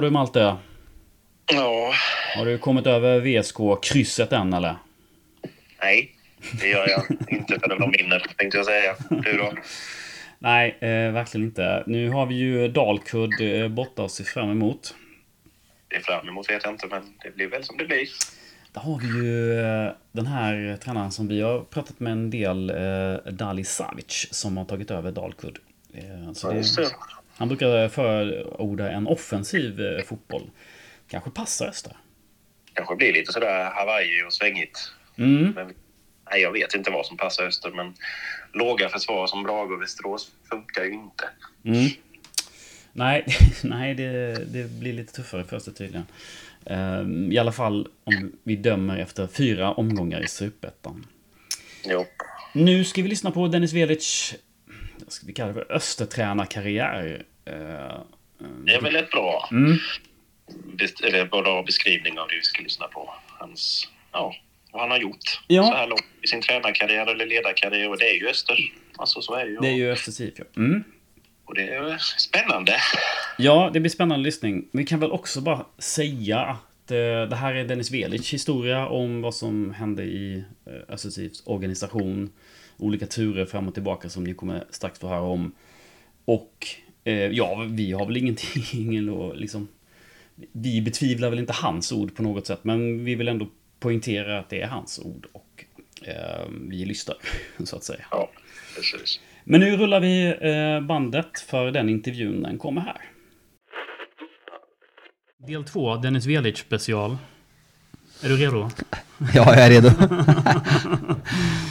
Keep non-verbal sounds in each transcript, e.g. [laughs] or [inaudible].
du Malte? Ja, Har du kommit över VSK-krysset än eller? nej. Det gör jag inte förrän de vinner, tänkte jag säga. Du då? Nej, eh, verkligen inte. Nu har vi ju Dalkurd eh, borta att se fram emot. Det är fram emot vet jag inte, men det blir väl som det blir. Där har vi ju eh, den här tränaren som vi har pratat med en del, eh, Dali Savic, som har tagit över Dalkurd. Eh, så Ja, det, det. Han brukar förorda en offensiv eh, fotboll. Kanske passar Öster. Kanske blir lite sådär Hawaii och svängigt. Mm. Men, nej, jag vet inte vad som passar Öster, men låga försvar som Brage och Västerås funkar ju inte. Mm. Nej, [laughs] nej det, det blir lite tuffare för Öster tydligen. Ehm, I alla fall om vi dömer efter fyra omgångar i Superettan. Jo. Nu ska vi lyssna på Dennis Velic, ska vi kalla det för, Östertränarkarriär. Eh, Det är väl ett bra, Mm. eller bra beskrivning av det vi ska lyssna på. Hans, ja, vad han har gjort Ja. så här långt i sin tränarkarriär eller ledarkarriär. Och det är ju Öster. Alltså så är det ju. Det är ju Östers IF, ja. Mm. Och det är spännande. Ja, det blir spännande lyssning. Vi kan väl också bara säga att eh, det här är Dennis Velic historia om vad som hände i eh, Östers IFs organisation. Olika turer fram och tillbaka som ni kommer strax få höra om. Och eh, ja, vi har väl ingenting [laughs] att liksom... Vi betvivlar väl inte hans ord på något sätt, men vi vill ändå poängtera att det är hans ord och eh, vi lyssnar, [laughs] så att säga. Ja, precis. Men nu rullar vi eh, bandet för den intervjun, den kommer här. Del 2, Dennis Velic special. Är du redo? [laughs] Ja, jag är redo.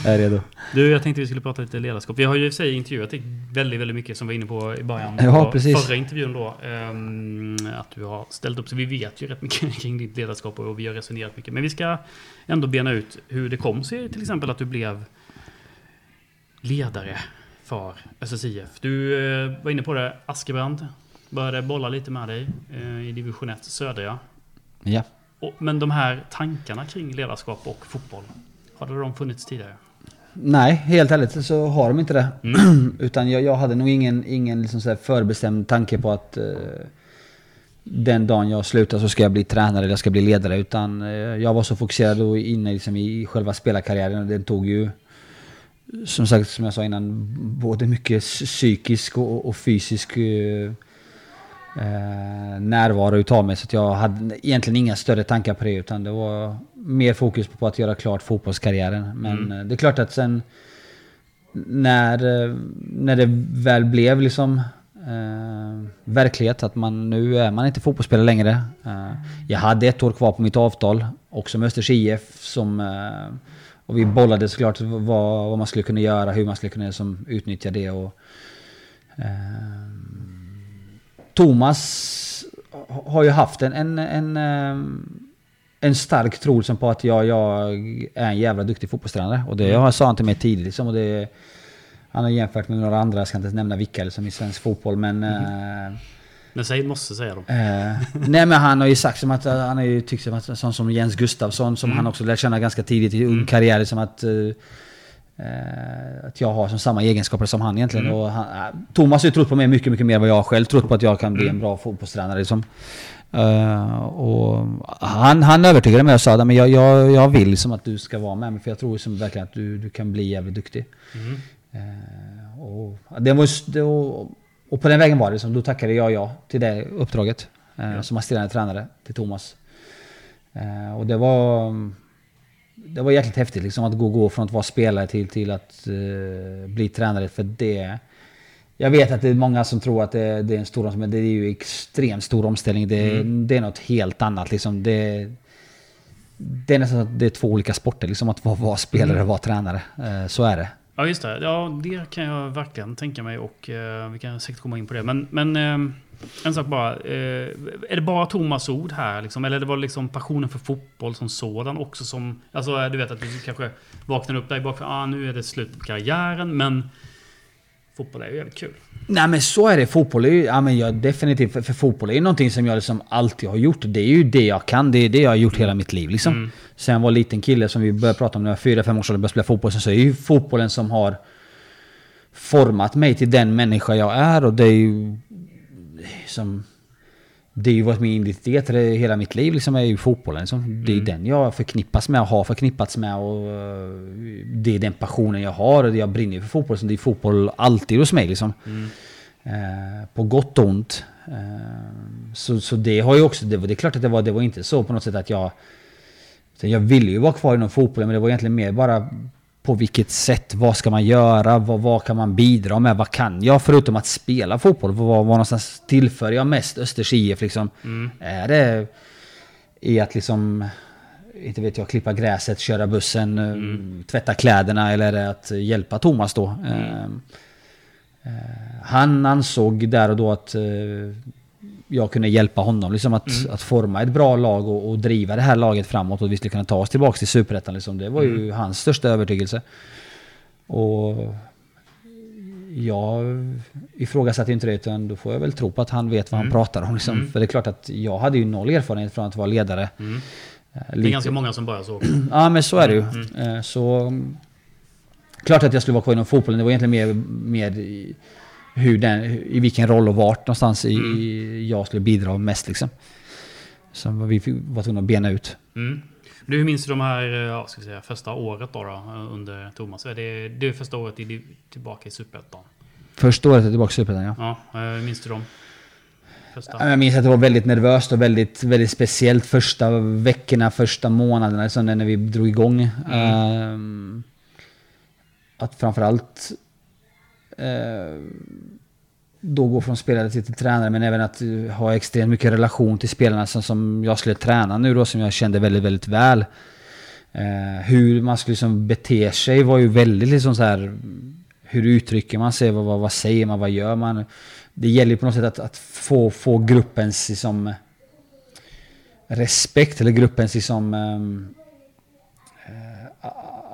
jag är redo. Du, jag tänkte vi skulle prata lite ledarskap. Vi har ju i och för sig intervjuat dig väldigt, väldigt mycket som vi var inne på i början. Ja, precis. Förra intervjun då. ehm, att du har ställt upp, så vi vet ju rätt mycket [laughs] kring ditt ledarskap och vi har resonerat mycket. Men vi ska ändå bena ut hur det kom sig till exempel att du blev ledare för SSIF. Du eh, var inne på det, Askebrand. Började bolla lite med dig eh, i division 1 södra. Ja. Och, men de här tankarna kring ledarskap och fotboll, hade de funnits tidigare? Nej, helt ärligt så har de inte det. [clears throat] Utan jag, jag hade nog ingen, ingen liksom så förbestämd tanke på att eh, den dagen jag slutar så ska jag bli tränare eller jag ska bli ledare. Utan eh, jag var så fokuserad och inne liksom i själva spelarkarriären. och Den tog ju, som sagt, som jag sa innan, både mycket psykisk och, och fysisk eh, eh, närvaro utav mig. Så att jag hade egentligen inga större tankar på det. Utan det var mer fokus på att göra klart fotbollskarriären. Men eh, det är klart att sen när, eh, när det väl blev liksom eh, verklighet att man nu är man inte fotbollsspelare längre. Eh, jag hade ett år kvar på mitt avtal, också med Östers IF. Som, eh, och vi bollade såklart vad, vad man skulle kunna göra, hur man skulle kunna liksom, utnyttja det. Och, eh, Thomas har ju haft en, en, en, eh, en stark tro liksom på att jag, jag är en jävla duktig fotbollstränare. Och det mm. sa han till mig tidigt. Liksom, och det, han har jämfört med några andra, jag ska inte nämna vilka liksom, i svensk fotboll. Men, eh, Men säg, måste säga dem. Eh, nej men han har ju sagt som att han har ju tyckt som att sån som Jens Gustafsson som han också lärde känna ganska tidigt i ung karriär. Som att, eh, eh, att jag har som samma egenskaper som han egentligen. Och han, eh, Thomas har ju trott på mig mycket, mycket mer än vad jag själv trott på att jag kan bli en bra fotbollstränare. Liksom. Eh, och han, han övertygade mig och sa att jag, jag, jag vill som att du ska vara med mig. För jag tror som verkligen att du, du kan bli jävligt duktig. Eh, och, det var, det var, och på den vägen var det. Liksom, då tackade jag ja till det uppdraget. Eh, Som assisterande tränare till Thomas. Eh, och det var... Det var jäkligt häftigt liksom, att gå, gå från att vara spelare till, till att eh, bli tränare. För det... Jag vet att det är många som tror att det, det är en stor omställning, men det är ju extremt stor omställning. Det, det är något helt annat. Liksom. Det, det är nästan att det är två olika sporter, liksom att vara, vara spelare och vara tränare. Eh, så är det. Ja, just det. Ja, det kan jag verkligen tänka mig och eh, vi kan säkert komma in på det. Men, men en sak bara. Eh, är det bara Thomas ord här liksom? Eller det var liksom passionen för fotboll som sådan också som... Alltså du vet att du kanske vaknar upp där i bakför. Ah, nu är det slut på karriären. Men fotboll är ju jävligt kul. Nej men så är det. Fotboll är ju, ja men jag definitivt, för, för fotboll är ju någonting som jag liksom alltid har gjort. Det är ju det jag kan, det är det jag har gjort hela mitt liv liksom. Sen jag var liten kille som vi började prata om när jag var 4-5 års ålder och började spela fotboll. Så är ju fotbollen som har format mig till den människa jag är och det är ju som... det är ju varit min identitet hela mitt liv, liksom, är ju fotbollen. Liksom. Det är mm. den jag förknippas med och har förknippats med. Och eh, det är den passionen jag har och jag brinner för fotboll. Så det är fotboll alltid hos mig. Liksom. Mm. Eh, på gott och ont. Eh, så, så det har ju också, det, var, det är klart att det var, det var inte så på något sätt att jag... Jag ville ju vara kvar inom fotbollen men det var egentligen mer bara på vilket sätt, vad ska man göra, vad, vad kan man bidra med, vad kan jag förutom att spela fotboll? Vad, vad någonstans tillför jag mest Östers IF liksom? Mm. Är det i att liksom, inte vet jag, klippa gräset, köra bussen, mm. tvätta kläderna eller är det att hjälpa Thomas då? Mm. Uh, uh, han ansåg där och då att uh, jag kunde hjälpa honom liksom att, mm. att forma ett bra lag och, och, driva det här laget framåt och vi skulle kunna ta oss tillbaka till Superettan. Liksom. Det var ju mm. hans största övertygelse. Och jag ifrågasatte inte det utan då får jag väl tro på att han vet vad mm. han pratar om. Liksom. Mm. För det är klart att jag hade ju noll erfarenhet från att vara ledare. Mm. Eh, det är ganska många som börjar så. [clears throat] ja men så är det ju. Mm. Eh, så klart att jag skulle vara kvar inom fotbollen. Det var egentligen mer, mer hur den, i vilken roll och vart någonstans i, mm. jag skulle bidra mest liksom. Som vi var tvungna att bena ut. Mm. Du, hur minns du de här, ja, ska säga, första året då, då under Thomas? Är det, det är första året i, tillbaka i Superettan? Första året tillbaka i Superettan, ja. Ja, hur minns du dem? Första. Jag minns att det var väldigt nervöst och väldigt, väldigt speciellt första veckorna, första månaderna, liksom när vi drog igång. Mm. Um, att framförallt Eh, Eh, då gå från spelare till, till tränare men även att eh, ha extremt mycket relation till spelarna som, som jag skulle träna nu då som jag kände väldigt, väldigt väl. Eh, hur man skulle liksom bete sig var ju väldigt liksom så här hur uttrycker man sig, vad, vad, vad säger man, vad gör man? Det gäller ju på något sätt att, att få, få gruppens liksom, respekt eller gruppens liksom, um,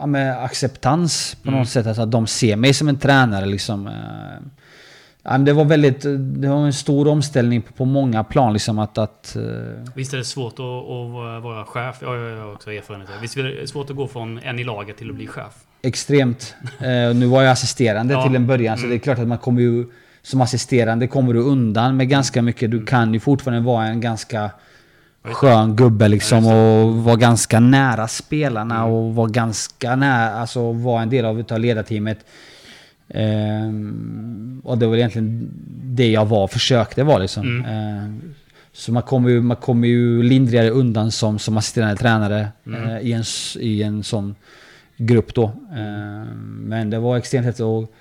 med acceptans på mm. något sätt. Alltså att de ser mig som en tränare liksom. Eh, ja, det var väldigt, det var en stor omställning på, många plan liksom att... att eh, Visst är det svårt att, att vara chef? Jag har också erfarenhet Visst är det svårt att gå från en i laget till att bli chef? Extremt. eh, nu var jag assisterande ja. till en början mm. så det är klart att man kommer ju... Som assisterande kommer du undan med ganska mycket. Du kan ju fortfarande vara en ganska skön gubbe liksom och var ganska nära spelarna mm. och var ganska nära, alltså var en del av utav ledarteamet. Ehm, och det var egentligen det jag var, försökte vara liksom. Mm. Ehm, så man kommer ju, man kommer ju lindrigare undan som, som assisterande tränare mm. eh, i, en, i en sån grupp då. Ehm, men det var extremt häftigt och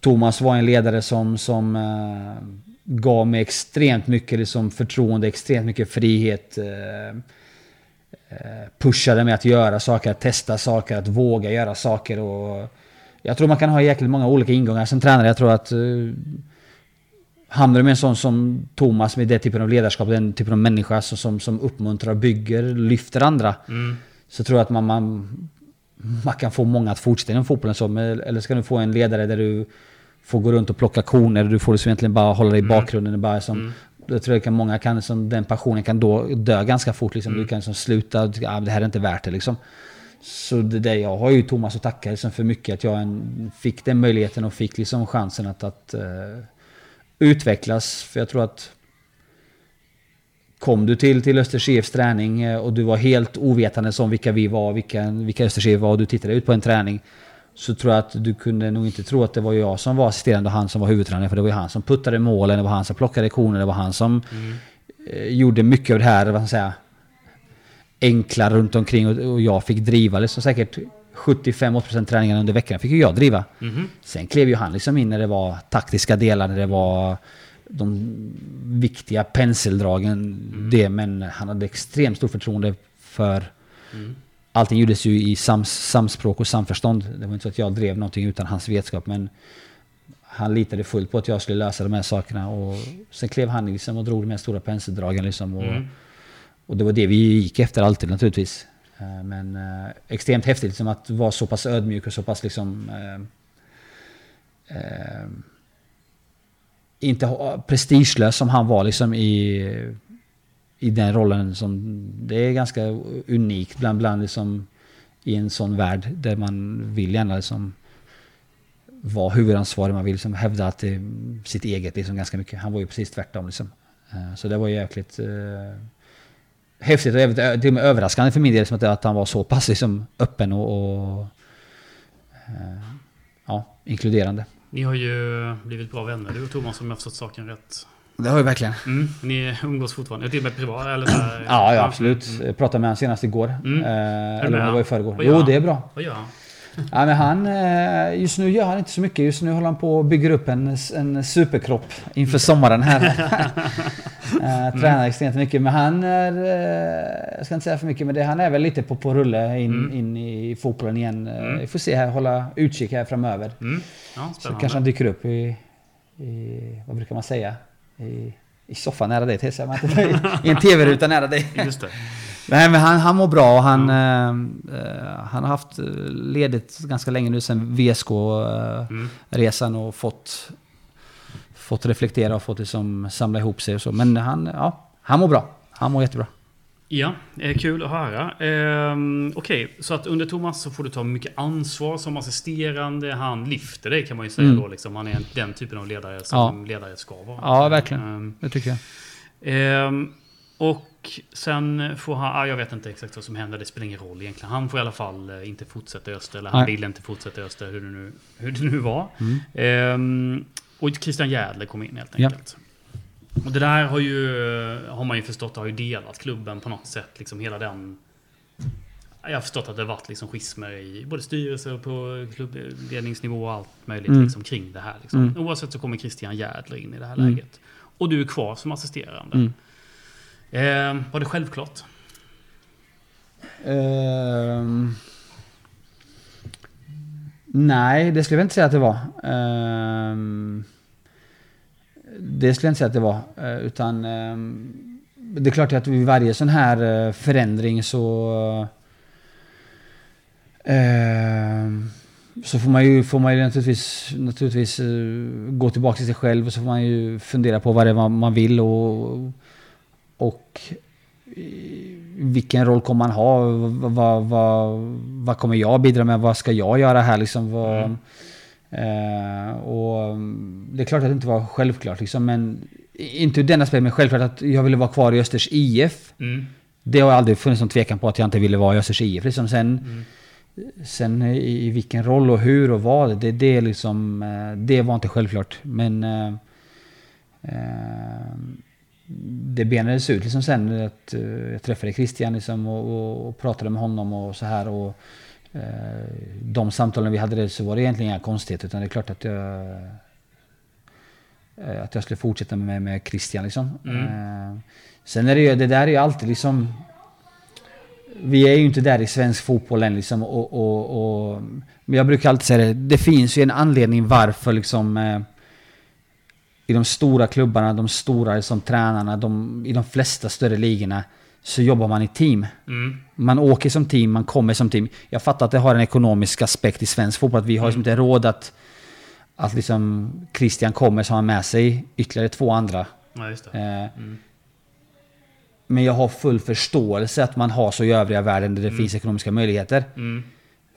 Thomas var en ledare som, som eh, gav mig extremt mycket liksom förtroende, extremt mycket frihet. Eh, eh, pushade mig att göra saker, att testa saker, att våga göra saker. Och jag tror man kan ha jäkligt många olika ingångar som tränare. Jag tror att uh, hamnar du med en sån som Thomas med den typen av ledarskap, den typen av människa som, som, som uppmuntrar, bygger, lyfter andra. Mm. Så tror jag att man, man, man kan få många att fortsätta inom fotbollen så. Eller ska du få en ledare där du får gå runt och plocka koner. Du får liksom egentligen bara hålla dig i mm. bakgrunden. Bara som, mm. Jag tror att många kan, som, den passionen kan då dö ganska fort. Liksom. Mm. Du kan liksom sluta, ah, det här är inte värt det liksom. Så det där, jag har ju Thomas att tacka liksom för mycket. Att jag en, fick den möjligheten och fick liksom chansen att, att uh, utvecklas. För jag tror att Kom du till, till Östers IFs träning eh, och du var helt ovetande om vilka vi var, vilka, vilka Östers IF var och du tittade ut på en träning så tror jag att du kunde nog inte tro att det var jag som var assisterande och han som var huvudtränare. För det var ju han som puttade målen, det var han som plockade koner, det var han som mm. gjorde mycket av det här, vad ska säga, enkla runt omkring och, och jag fick driva liksom säkert 75-80% träningarna under veckan fick ju jag driva. Mm. Sen klev ju han liksom in när det var taktiska delar, när det var de viktiga penseldragen. Mm. Det, men han hade extremt stort förtroende för mm allting gjordes ju i sams, samspråk och samförstånd. Det var inte så att jag drev någonting utan hans vetskap. Men han litade fullt på att jag skulle lösa de här sakerna. Och sen klev han liksom och drog de här stora penseldragen. Liksom och, mm. och det var det vi gick efter alltid naturligtvis. Eh, men eh, extremt häftigt liksom att vara så pass ödmjuk och så pass liksom... Eh, eh, inte prestigelös som han var liksom i i den rollen som det är ganska unikt bland, bland liksom, i en sån värld där man vill gärna liksom vara huvudansvarig. Man vill liksom hävda att det är sitt eget liksom ganska mycket. Han var ju precis tvärtom liksom. Eh, så det var jäkligt eh, häftigt och eh, till och med överraskande för min del som att, att han var så pass liksom, öppen och, och eh, ja, inkluderande. Ni har ju blivit bra vänner, du och Thomas, om jag har förstått saken rätt. Det har vi verkligen. Mm, ni umgås fortfarande, till och med privat? Eller så här, Ja, ja absolut. Mm. Jag pratade med honom senast igår. Mm. Eh, eller det var i förrgår. Jo, det är bra. Vad gör han? Ja, men han, eh, just nu gör han inte så mycket. Just nu håller han på och bygger upp en, en superkropp inför sommaren här. [laughs] Eh, Tränar extremt mycket. Men han är, eh, jag ska inte säga för mycket, men det, han är väl lite på, på rulle in, Mm. in i fotbollen igen. Eh, Vi får se här, hålla utkik här framöver. Mm. Ja, Så kanske han dyker upp i, i vad brukar man säga? I, i soffan nära dig, till jag. I, en tv-ruta nära dig. Just det. Nej men han, han mår bra och han, eh, eh, han har haft eh, ledigt ganska länge nu sen VSK-resan Mm. och fått, fått reflektera och fått liksom samla ihop sig och så. Men han, ja, han mår bra. Han mår jättebra. Ja, eh, kul att höra. Ehm, Okej, så att under Thomas så får du ta mycket ansvar som assisterande. Han lyfter dig kan man ju säga Mm. då. Liksom. Han är den typen av ledare som ledare ska vara. Ja, verkligen. Ehm, Det tycker jag. ehm, och sen får han, ah, jag vet inte exakt vad som händer, det spelar ingen roll egentligen. Han får i alla fall eh, inte fortsätta Öster, eller han Nej. vill inte fortsätta Öster, hur det nu, hur det nu var. Mm. Ehm, och Christian Järdler kom in helt Ja. Och det där har ju, har man ju förstått, har ju delat klubben på något sätt. Liksom hela den... Jag har förstått att det har varit liksom schismer i både styrelse och på klubbledningsnivå och allt möjligt Mm. liksom kring det här. Liksom. Mm. Oavsett så kommer Christian Järdler in i det här Mm. läget. Och du är kvar som assisterande. Ehm, var det självklart? Ehm, nej, det skulle jag inte säga att det var. Ehm, det skulle jag inte säga att det var. Eh, utan eh, det är klart att vid varje sån här eh, förändring så... så får man ju, får man ju naturligtvis, naturligtvis gå tillbaka till sig själv och så får man ju fundera på vad det är man man vill och, och vilken roll kommer man ha? Vad, vad, vad, vad kommer jag bidra med? Vad ska jag göra här liksom? Vad, Mm eh, och det är klart att det inte var självklart liksom, men inte ur den aspekten, men självklart att jag ville vara kvar i Östers IF. Mm. Det har aldrig funnits någon tvekan på att jag inte ville vara i Östers IF. Liksom. Sen, Mm. sen i, i vilken roll och hur och vad, det, det, liksom, eh, det var inte självklart. Men eh, eh, det benades ut liksom sen att eh, jag träffade Christian liksom och, och, och pratade med honom och så här. Och, de samtalen vi hade där så var det egentligen inga konstigheter utan det är klart att jag eh, att jag skulle fortsätta med, med Christian liksom. Mm. Eh, sen är det ju, det där är ju alltid liksom vi är ju inte där i svensk fotboll än liksom och, och, och Men jag brukar alltid säga det, det finns ju en anledning varför liksom eh, i de stora klubbarna, de stora liksom, tränarna, de, i de flesta större ligorna så jobbar man i team. Mm. Man åker som team, man kommer som team. Jag fattar att det har en ekonomisk aspekt i svensk fotboll, att vi har liksom inte råd att, att liksom Christian kommer så har han med sig ytterligare två andra. Ja. Eh, Mm. Men jag har full förståelse att man har så i övriga världen där det finns ekonomiska möjligheter. Mm.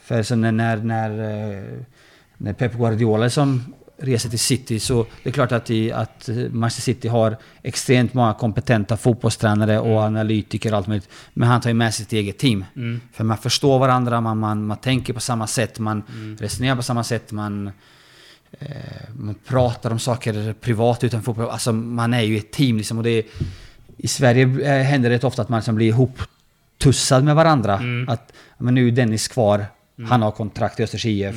För så när, när, när, eh, när Pep Guardiola som reser till City så det är klart att, i, att Manchester City har extremt många kompetenta fotbollstränare och analytiker och allt möjligt. Men han tar ju med sitt eget team. Mm. För man förstår varandra, man, man, man tänker på samma sätt, man resonerar på samma sätt, man, eh, man pratar om saker privat utan fotboll. Alltså man är ju ett team liksom. Och det är, I Sverige eh, händer det ofta att man liksom blir ihoptussad med varandra. Mm. Att men nu är Dennis kvar, han har kontrakt i Östers IF.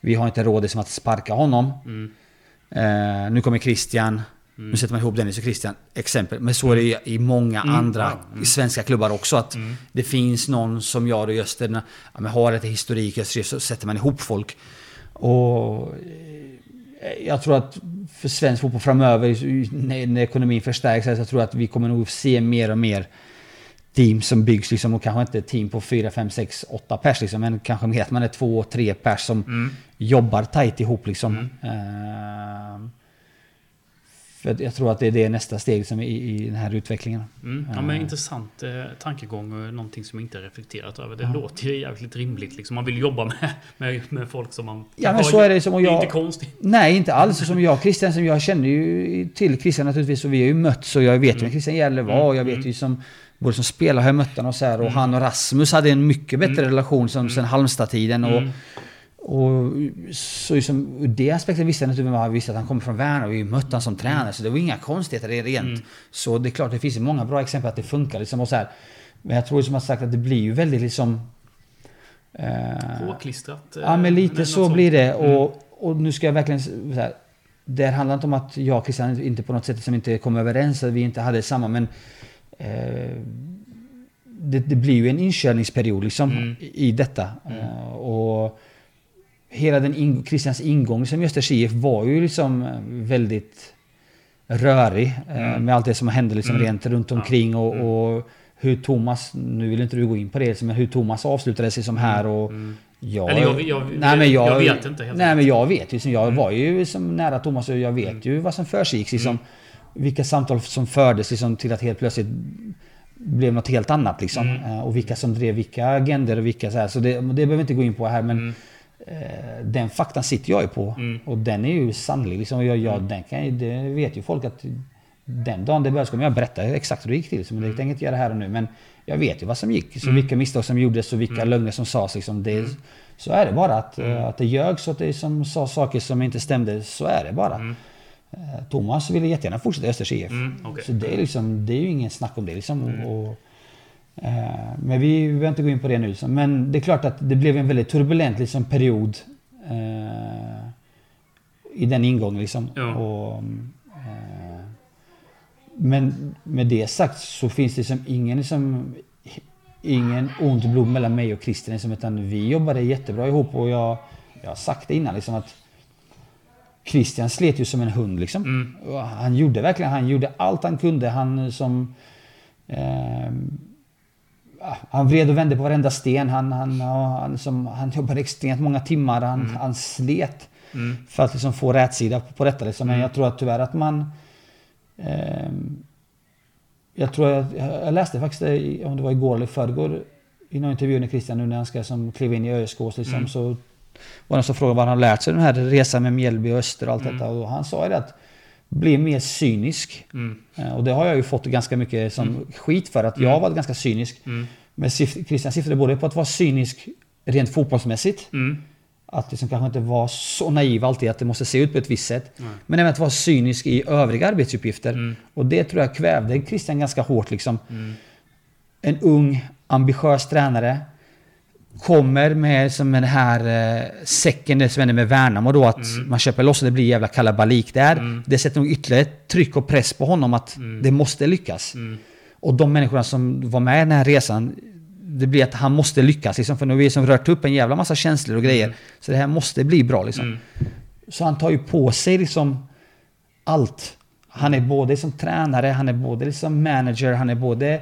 Mm. Vi har inte råd liksom att sparka honom. Mm. Eh, nu kommer Christian. Nu sätter man ihop Dennis och Christian. Exempel. Men så är det i, i många Mm. andra. Mm. svenska klubbar också. Att det finns någon som jag och i Öster, ja, men har lite historik i Öster så sätter man ihop folk. Och eh, jag tror att för svensk fotboll framöver, när, när ekonomin förstärks, så jag tror att vi kommer nog se mer och mer team som byggs liksom, och kanske inte team på 4, 5, 6, 8 pers liksom, men kanske mer att man är två, tre pers som Mm. jobbar tajt ihop liksom. Eh, För jag tror att det är det nästa steg som i, i den här utvecklingen. Mm. Ja, men intressant eh, tankegång och någonting som jag inte reflekterat över. Det Ja. låter ju jävligt rimligt. Liksom. Man vill jobba med, med, med folk som man... Ja, men så är det som och Det är jag- inte konstigt. Nej, inte alls. [laughs] Som jag Christian, som jag känner ju till Christian naturligtvis och vi har ju mötts och jag vet ju vem Christian Gäller var och jag vet ju som både som spelare har jag mött honom och så här och han och Rasmus hade en mycket bättre relation som sen Halmstad-tiden och Mm. Och så liksom, ur det aspekten visste jag naturligtvis visste att han kommer från Värnamo och vi mötte honom som tränare. Så det var inga konstigheter det är rent. Så det är klart, det finns många bra exempel att det funkar liksom och så här. Men jag tror som jag sagt att det blir ju väldigt liksom... Eh, Påklistrat. eh, Ja men lite något så sånt. blir det. Mm. Och, och nu ska jag verkligen... Så här, det handlar inte om att jag och Christian inte på något sätt som inte kom överens, att vi inte hade samma men... Eh, det, det blir ju en inkörningsperiod liksom Mm. i detta. Eh, och hela den in, Christians ingång som Östers IF var ju liksom eh, väldigt rörig. eh, Med allt det som hände liksom Mm. rent runt omkring och, och hur Thomas, nu vill inte du gå in på det, liksom, men hur Thomas avslutade sig som här och jag, Eller jag- jag- nej, men jag, jag vet inte helt Nej men jag vet ju, liksom, jag var ju som nära Thomas och jag vet ju vad som försiggick. Liksom, Vilka samtal som fördes liksom, till att helt plötsligt blev något helt annat liksom. Eh, Och vilka som drev vilka agender och vilka så här. Så det, det behöver vi inte gå in på här men eh, den faktan sitter jag ju på. Mm. Och den är ju sannlig. Liksom. Jag, jag, den kan, det vet ju folk att den dagen det började så kommer jag berätta exakt hur det gick till. Så, men det tänker jag inte göra här och nu. Men jag vet ju vad som gick. Så vilka misstag som gjordes och vilka lögner som sades. Liksom. Det, Så är det bara. Att, att det ljögs och att det som sa saker som inte stämde. Så är det bara. Eh, Thomas ville jättegärna fortsätta i Östers IF. Mm, okej. Så det är, liksom, det är ju ingen snack om det. Liksom. Och, eh, men vi behöver inte gå in på det nu. liksom. Men det är klart att det blev en väldigt turbulent liksom, period eh, i den ingången. Liksom. Ja. Och, eh, men med det sagt så finns det liksom ingen, liksom, ingen ont blod mellan mig och Christian. Liksom, utan vi jobbade jättebra ihop och jag, jag har sagt det innan liksom, att Christian slet ju som en hund liksom. Mm. Han gjorde verkligen, han gjorde allt han kunde. Han som... ehm, ja, han vred och vände på varenda sten. Han, han, han, som, han jobbade extremt många timmar. Han, han slet Mm. för att liksom få rätsida på, på detta. Liksom. Men jag tror att tyvärr att man... ehm, jag tror jag, jag läste faktiskt om det var igår eller förrgår i någon intervju med Christian nu när han ska som kliva in i ÖSK liksom, så var det någon som frågade vad han lärt sig den här resan med Mjällby och Öster och allt detta. Och han sa ju det att bli mer cynisk. Mm. Eh, Och det har jag ju fått ganska mycket som skit för att jag har varit ganska cynisk. Mm. Men Christian syftade både på att vara cynisk rent fotbollsmässigt. Mm. Att liksom kanske inte vara så naiv alltid att det måste se ut på ett visst sätt. Men även att vara cynisk i övriga arbetsuppgifter. Mm. Och det tror jag kvävde Christian ganska hårt liksom. En ung, ambitiös tränare. Kommer med som den här eh, säcken det som hände med Värnamo då att man köper loss och det blir jävla kalabalik där. Det sätter nog ytterligare tryck och press på honom att det måste lyckas. Och de människorna som var med i den här resan det blir att han måste lyckas liksom, för nu har vi som rört upp en jävla massa känslor och grejer. Så det här måste bli bra liksom. Så han tar ju på sig liksom allt. Han är både som tränare, han är både liksom manager, han är både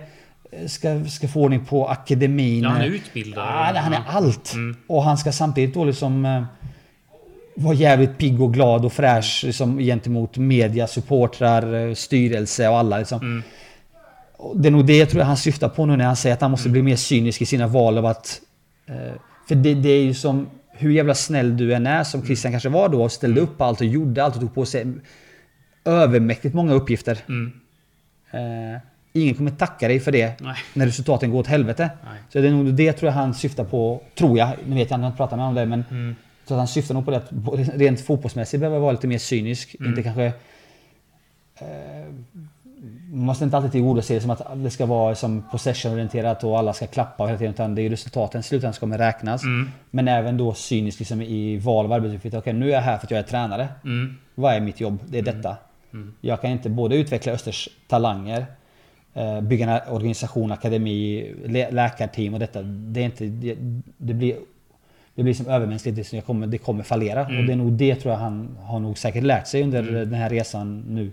ska, ska få ordning på akademin. Ja, han är utbildare. Ja, han är allt. Mm. Och han ska samtidigt då liksom eh, vara jävligt pigg och glad och fräsch liksom, gentemot media, supportrar, eh, styrelse och alla. Liksom. Mm. Det är nog det jag tror han syftar på nu när han säger att han måste bli mer cynisk i sina val av att... Eh, för det, det är ju som... Hur jävla snäll du än är, som Christian kanske var då, och ställde upp allt och gjorde allt och tog på sig övermäktigt många uppgifter. Mm. Eh, ingen kommer tacka dig för det Nej. när resultaten går åt helvete. Nej. Så det är nog det tror jag han syftar på, tror jag. Nu vet jag inte, jag inte pratat med honom om det, men Mm. så att han syftar nog på det att rent fotbollsmässigt behöver vara lite mer cynisk. Mm. Inte kanske... Eh, man måste inte alltid tillgodose det som att det ska vara som possession-orienterat och alla ska klappa hela tiden. Utan det är resultaten i slutändan som kommer räknas. Mm. Men även då cynisk liksom i val av arbetsuppgifter. Okej, nu är jag här för att jag är tränare. Mm. Vad är mitt jobb? Det är detta. Jag kan inte både utveckla Östers talanger, bygga en organisation, akademi, lä- läkarteam och detta. Det, är inte, det, det blir det blir som övermänskligt, det, kommer, det kommer fallera. Och det är nog det tror jag han har nog säkert lärt sig under den här resan nu.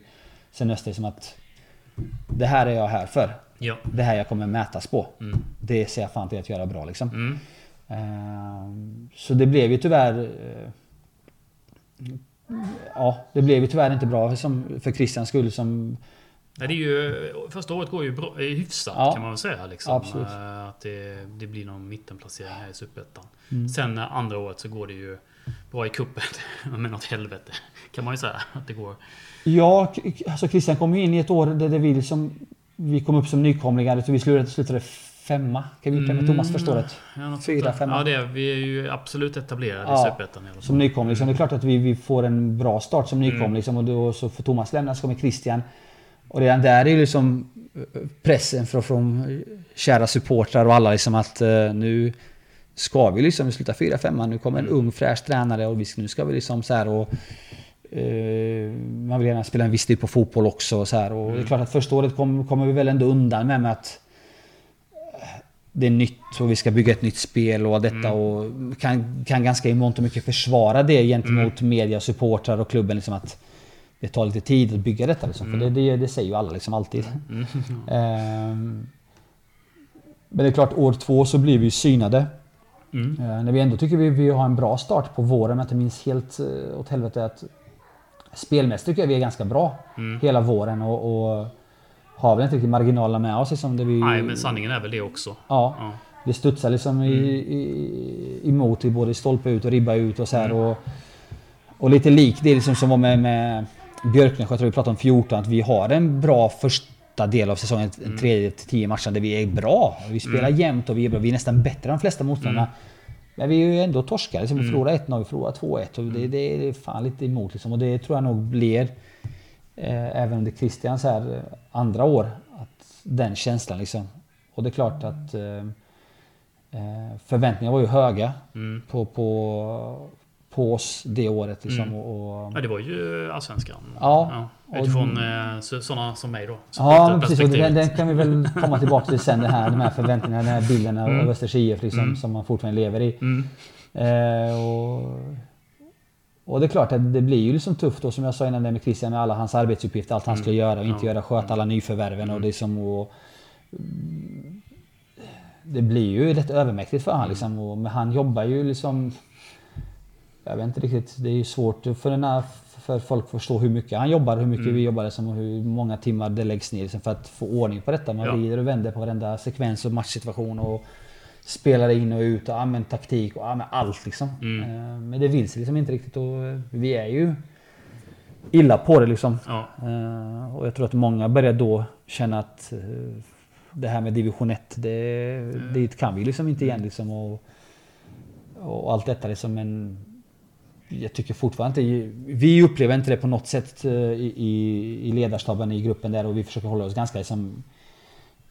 Sen Öster som att det här är jag här för. Ja. Det här jag kommer mätas på. Mm. Det ser jag fan till att göra bra liksom. Mm. Ehm, Så det blev ju tyvärr... eh, ja, det blev ju tyvärr inte bra för Christians skull. Som, Nej, det är ju, första året går ju bra, hyfsat Ja. kan man väl säga. Liksom. Absolut. Eh, Att det, det blir någon mittenplacering här i Superettan. Mm. Sen eh, andra året så går det ju bra i kuppen [laughs] Men åt helvete. Kan man ju säga att det går. ja, alltså Christian kom ju in i ett år där det vi liksom... Vi kom upp som nykomlingar, vi slutade, slutade femma. Kan vi gick med Thomas första året. Ja, något Fyra, femma. Ja, det är, vi är ju absolut etablerade Ja, i Superettan. Som nykomling. Liksom. Det är klart att vi, vi får en bra start som nykomling. Mm. Liksom, och då så får Thomas lämna, så kommer Christian. Och redan där är ju liksom eh, pressen från, från kära supportrar och alla liksom att eh, nu ska vi liksom sluta 4-5 Nu kommer en Mm. ung fräsch tränare och vi, nu ska vi liksom så här och eh, man vill gärna spela en viss typ av fotboll också. Och så här. Och Mm. det är klart att första året kom, kommer vi väl ändå undan med, med att det är nytt och vi ska bygga ett nytt spel och detta Mm. och kan, kan ganska i mångt och mycket försvara det gentemot Mm. media, supportrar och klubben liksom att det tar lite tid att bygga detta liksom. För det, det, det säger ju alla liksom alltid. Mm. [laughs] Ehm, men det är klart, år två så blir vi ju synade. Mm. Eh, när vi ändå tycker vi, vi har en bra start på våren, men inte minns helt uh, åt helvete att spelmässigt tycker jag vi är ganska bra Mm. hela våren och, och har väl inte riktigt marginalerna med oss. Liksom, där vi, Nej, men sanningen är väl det också. Ja, Ja. det studsar liksom i, i, emot i både stolpe ut och ribba ut och så här. Mm. Och, och lite lik det liksom som var med, med Björknäs, jag tror vi pratade om 14, att vi har en bra första del av säsongen, en tredje till tio matcher där vi är bra. Vi spelar jämnt och vi är bra. Vi är nästan bättre än de flesta motståndarna. Men vi är ju ändå torskare. Liksom, Vi förlorar 1-0, vi förlorar 2-1. Och det, det är fan lite emot liksom. Och det tror jag nog blir, eh, även under Christians här, eh, andra år, att den känslan liksom. Och det är klart att eh, eh, förväntningarna var ju höga Mm. på, på, på oss det året. Liksom, och, och, Ja, det var ju Allsvenskan. Ja. Utifrån eh, så, sådana som mig då. Ja, precis. Och den, den kan vi väl komma tillbaka till sen. Det här, de här förväntningarna, den här bilden av Mm. Östers IF liksom, Mm. som man fortfarande lever i. Mm. Eh, och, och det är klart att det blir ju liksom tufft då som jag sa innan det med Christian med alla hans arbetsuppgifter, allt han skulle göra och inte Mm. Ja. göra, sköta alla nyförvärven och det är som och, Det blir ju rätt övermäktigt för han Mm. liksom. Och, men han jobbar ju liksom... Jag vet inte riktigt, det är ju svårt för, den här, för folk att förstå hur mycket han jobbar, hur mycket Mm. vi jobbar liksom, och hur många timmar det läggs ner liksom, för att få ordning på detta. Man Ja. vrider och vänder på varenda sekvens och matchsituation och spelar in och ut och använder taktik och använder allt liksom. Mm. Eh, Men det vill sig liksom inte riktigt och vi är ju illa på det liksom. Ja. Eh, Och jag tror att många börjar då känna att eh, det här med division 1, det, Mm. dit kan vi liksom inte igen liksom. Och, och allt detta liksom. Men jag tycker fortfarande inte, vi upplever inte det på något sätt eh, i, i, i ledarstaben i gruppen där och vi försöker hålla oss ganska liksom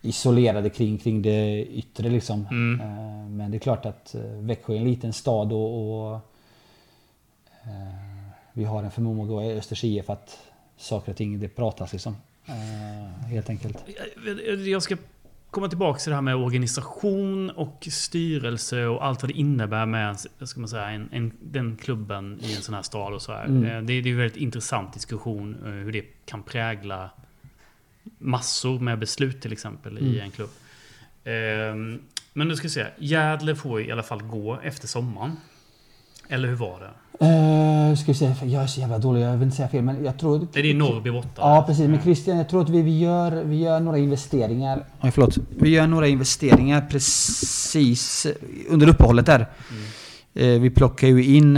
isolerade kring, kring det yttre liksom. Mm. Eh, Men det är klart att eh, Växjö är en liten stad och, och vi har en förmåga i Östers IF att saker och ting det pratas liksom. Helt enkelt. Jag ska komma tillbaka till det här med organisation och styrelse och allt vad det innebär med ska man säga, en, en, den klubben i en sån här stad och så här. Mm. Eh, Det, det är en väldigt intressant diskussion eh, hur det kan prägla massor med beslut till exempel i Mm. en klubb. Ehm, Men nu ska vi se. Gärdle får i alla fall gå efter sommaren. Eller hur var det? Uh, ska vi se, jag är så jävla dålig, jag vill inte säga fel men jag tror... Är det Norrby borta? Ja precis, men Christian jag tror att vi, vi, gör, vi gör några investeringar. Oj förlåt. Vi gör några investeringar precis under uppehållet där. Mm. Eh, vi plockar ju in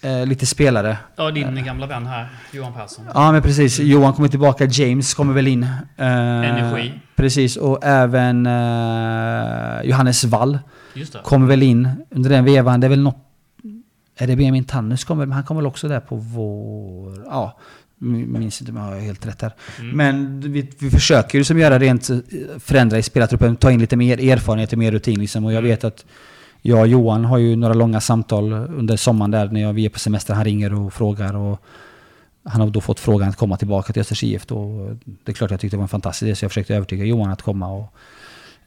eh, lite spelare. Ja, din gamla vän här, Johan Persson. Ja men precis, Johan kommer tillbaka, James kommer väl in. Energi. Precis, och även Johannes Wall Just det. kommer väl in under den vevan. Det är väl något... Är det Benjamin Tannus kommer? Men han kommer väl också där på vår... Ja, minns inte om jag har helt rätt här. Mm. Men vi, vi försöker ju som göra rent eh, förändra i spelartruppen, ta in lite mer erfarenhet och mer rutin liksom. Och jag Mm. vet att jag och Johan har ju några långa samtal under sommaren där när jag, vi är på semester. Han ringer och frågar och han har då fått frågan att komma tillbaka till Östers IF då. Det är klart jag tyckte det var en fantastisk idé så jag försökte övertyga Johan att komma. Och,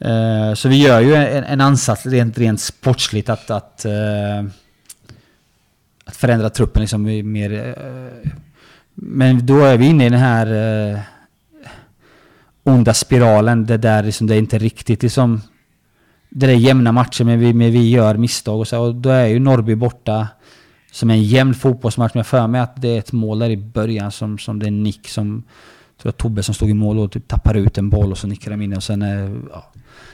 eh, så vi gör ju en, en ansats rent, rent sportsligt att, att, eh, att förändra truppen liksom mer... Eh, men då är vi inne i den här eh, onda spiralen det där liksom det är inte riktigt liksom... Det är jämna matcher men vi, men vi gör misstag och så och då är ju Norrby borta. som en jämn fotbollsmatch. Men jag för mig att det är ett mål där i början som, som det är Nick som... Jag tror att Tobbe som stod i mål och typ tappar ut en boll och så nickar de in och sen... eh, Ja,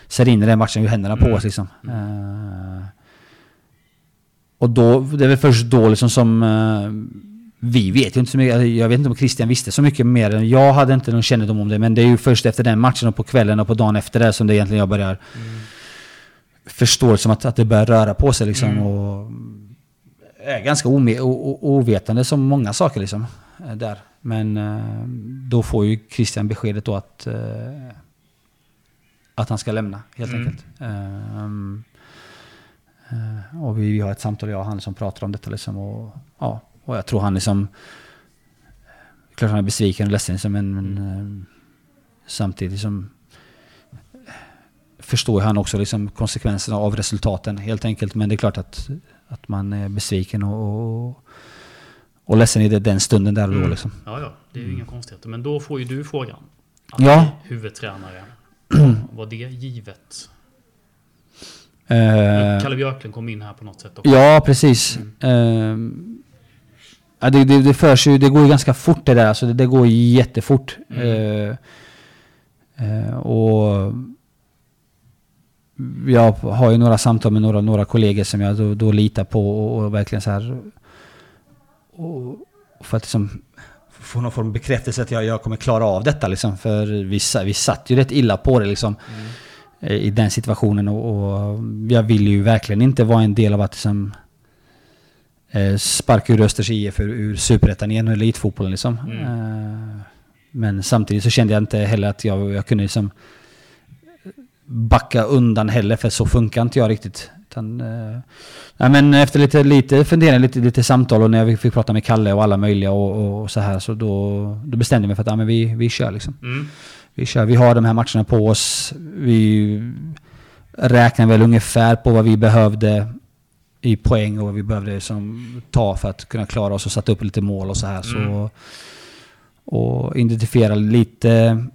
så rinner den matchen ur händerna på Mm. oss liksom. Eh, och då, det är väl först då liksom som... eh, vi vet ju inte så mycket, alltså, jag vet inte om Christian visste så mycket mer. än- Jag hade inte någon kännedom om det, men det är ju först efter den matchen och på kvällen och på dagen efter det som det egentligen jag börjar förstå liksom att, att det börjar röra på sig liksom. Mm. Och är ganska ome, o, ovetande som många saker liksom. eh, Där. Men eh, då får ju Christian beskedet då att, att han ska lämna helt Mm. enkelt. Eh, och vi, vi har ett samtal, jag och han, som pratar om detta liksom. Och, ja, och jag tror han liksom... Klart han är besviken och ledsen liksom, men, men eh, samtidigt som förstår han också liksom konsekvenserna av resultaten helt enkelt. Men det är klart att, att man är besviken och, och, och ledsen i det, den stunden där och då Mm. liksom. Ja, ja. Det är ju inga konstigheter. Men då får ju du frågan. Att Ja. Huvudtränare. [clears throat] Var det givet? Eh, Kalle Björklund kom in här på något sätt också. ja, precis. Eh, ja, det, det, det förs ju, det går ju ganska fort det där. Alltså det, det går jättefort. Mm. Eh, eh, och jag har ju några samtal med några, några kollegor som jag då, då litar på och, och verkligen så här... Och, för att liksom få någon form av bekräftelse att jag, jag kommer klara av detta liksom. För vi, vi satt ju rätt illa på det liksom. eh, I den situationen och, och jag vill ju verkligen inte vara en del av att liksom, eh, sparka ur Östers IF ur, ur Superettan igen och elitfotbollen liksom. Mm. Eh, men samtidigt så kände jag inte heller att jag, jag kunde liksom backa undan heller för så funkar inte jag riktigt. Utan, eh, nej, men efter lite, lite fundering, lite, lite samtal och när jag fick prata med Kalle och alla möjliga och, och så här så då, då bestämde jag mig för att ja, men vi, vi kör liksom. Mm. Vi kör, vi har de här matcherna på oss. Vi räknar väl ungefär på vad vi behövde i poäng och vad vi behövde som ta för att kunna klara oss och sätta upp lite mål och så här. Så, Mm. och identifiera lite,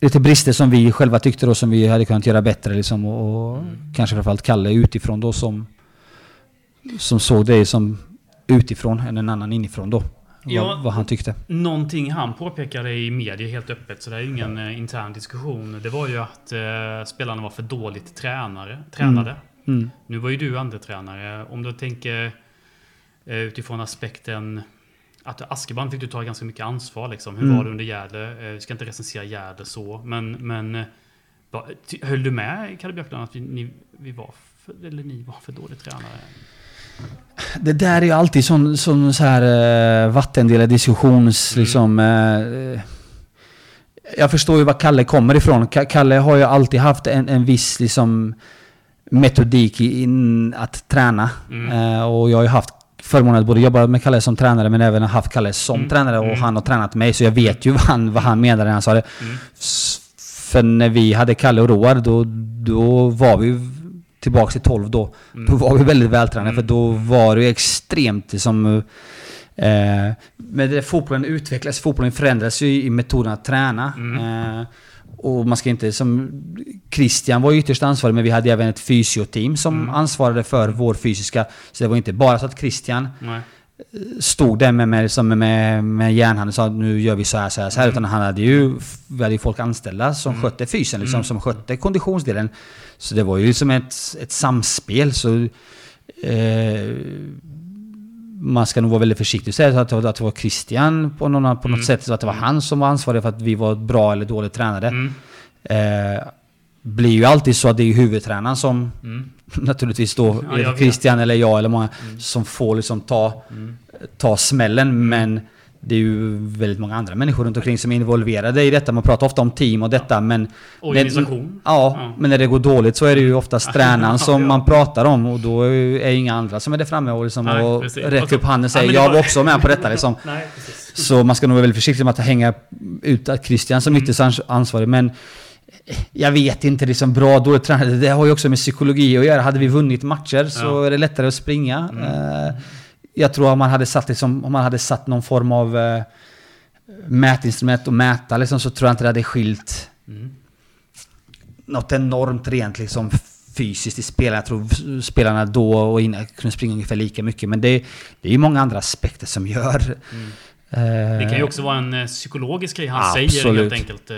lite brister som vi själva tyckte då som vi hade kunnat göra bättre liksom. Och, och kanske framförallt Kalle utifrån då som, som såg det som utifrån än en annan inifrån då. Ja. Vad, vad han tyckte. Någonting han påpekade i media helt öppet, så det är ju ingen eh, intern diskussion. Det var ju att eh, spelarna var för dåligt tränare, tränade. Mm. Nu var ju du andra tränare. Om du tänker eh, utifrån aspekten att Askebrand fick du ta ganska mycket ansvar. Liksom. Hur Mm. var det under Gärde? Eh, Vi ska inte recensera Gärde så. Men, men eh, höll du med Kalle Björklund att vi, ni, vi var för, eller ni var för dåligt tränare? Det där är ju alltid sån, sån så här uh, vattendelad diskussions Mm. liksom... eh, jag förstår ju var Kalle kommer ifrån. Ka- Kalle har ju alltid haft en, en viss liksom metodik in att träna. Mm. Eh, och jag har ju haft förmånen att både jobba med Kalle som tränare men även haft Kalle som Mm. tränare och Mm. han har tränat mig. Så jag vet ju vad han, vad han menade när han sa det. Mm. För när vi hade Kalle och Roar då, då var vi tillbaka till 12 då. Mm. Då var vi väldigt vältränade Mm. för då var det ju extremt som... Eh, men det, fotbollen utvecklas, fotbollen förändras ju i metoden att träna. Mm. Eh, och man ska inte som... Christian var ju ytterst ansvarig men vi hade även ett fysioteam som Mm. ansvarade för vår fysiska... Så det var inte bara så att Christian Nej. Stod där med, med, liksom med, med järnhanden och sa nu gör vi så här, så här, så här. Mm. Utan han hade ju, vi hade ju folk anställda som Mm. skötte fysen, liksom, Mm. som skötte konditionsdelen. Så det var ju liksom ett, ett samspel. Så, eh, man ska nog vara väldigt försiktig och säga att det var, att det var Christian på, någon, på något Mm. sätt. Så att det var han som var ansvarig för att vi var bra eller dåligt tränade. Mm. Eh, blir ju alltid så att det är huvudtränaren som Mm. [laughs] naturligtvis då, Ja. Christian eller jag eller många, Mm. som får liksom ta Mm. ta smällen men det är ju väldigt många andra människor runt omkring som är involverade i detta. Man pratar ofta om team och detta men... Organisation. Ja, Ja. men när det går dåligt så är det ju oftast tränaren som [laughs] Ja. man pratar om och då är ju inga andra som är där framme och, liksom Nej, och räcker upp handen och säger det jag var- också med på detta liksom. [laughs] Nej. Så man ska nog vara väldigt försiktig med att hänga ut att Christian som Mm. ytterst ans- ansvarig. Men jag vet inte, liksom bra, dåligt tränade. Det har ju också med psykologi att göra. Hade vi vunnit matcher så Ja. är det lättare att springa. Mm. Eh, jag tror om man hade satt, liksom, om man hade satt någon form av eh, mätinstrument och mäta liksom, så tror jag inte det hade skilt Mm. något enormt rent liksom fysiskt i spelarna. Jag tror spelarna då och innan kunde springa ungefär lika mycket. Men det, det är ju många andra aspekter som gör... Mm. Det kan ju också vara en psykologisk grej han Absolut. säger helt enkelt.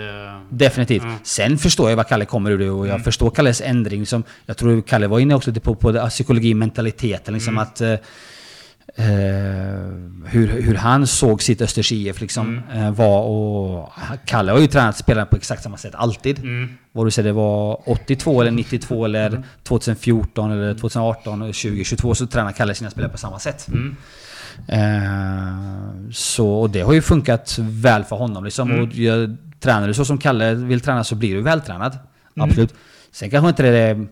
Definitivt. Mm. Sen förstår jag var Kalle kommer ur det och jag mm. förstår Kalles ändring. Som, jag tror Kalle var inne också på, på psykologi, mentaliteten. Liksom mm. att Eh, hur, hur han såg sitt Östers IF liksom mm. eh, var och... Kalle har ju tränat spelarna på exakt samma sätt alltid. Mm. Vad du säger, det var 82 eller 92 eller mm. 2014 eller 2018 eller 2022 så tränar Kalle sina spelare på samma sätt. Mm. Eh, så och det har ju funkat väl för honom liksom. Mm. Och jag, tränar du så som Kalle vill träna så blir du vältränad. Mm. Absolut. Sen kanske inte det är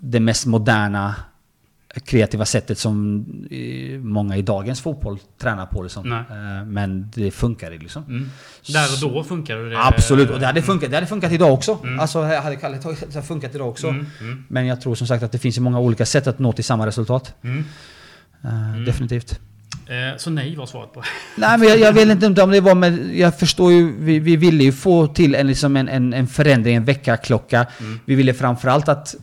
det mest moderna kreativa sättet som många i dagens fotboll tränar på. Liksom. Eh, men det funkar liksom. Mm. Där och då funkar det? Absolut, och det hade funkat, det hade funkat idag också. Mm. Alltså hade Kalle tagit, det funkat idag också. Mm. Mm. Men jag tror som sagt att det finns många olika sätt att nå till samma resultat. Mm. Uh, definitivt. Eh, så nej var svaret på. [laughs] Nej men jag, jag vet inte om det var men jag förstår ju, vi, vi ville ju få till en, liksom en, en, en förändring, en väckarklocka. Mm. Vi ville framförallt att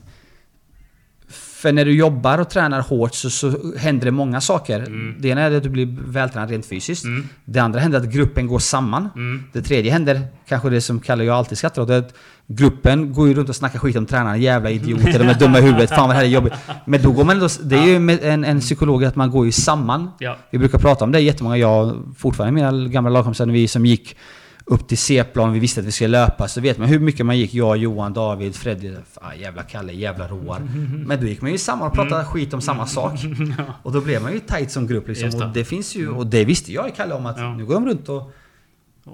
för när du jobbar och tränar hårt så, så händer det många saker. Mm. Det ena är att du blir vältränad rent fysiskt. Mm. Det andra händer att gruppen går samman. Mm. Det tredje händer, kanske det som Kalle och jag alltid skrattar åt, att gruppen går ju runt och snackar skit om tränarna. Jävla [laughs] idioter, de är dumma i huvudet. Fan vad det här är jobbigt. Men då går man ändå, det är ju en, en psykolog att man går ju samman. Ja. Vi brukar prata om det jättemånga, jag fortfarande mina gamla lagkompisar, vi som gick upp till C-plan, vi visste att vi skulle löpa. Så vet man hur mycket man gick, jag, Johan, David, Freddy, ah, jävla Kalle, jävla Roar. [laughs] Men då gick man ju samman och pratade mm. skit om samma sak. [laughs] Och då blev man ju tight som grupp liksom. Det. Och det finns ju, och det visste jag i Kalle om att ja. nu går de runt och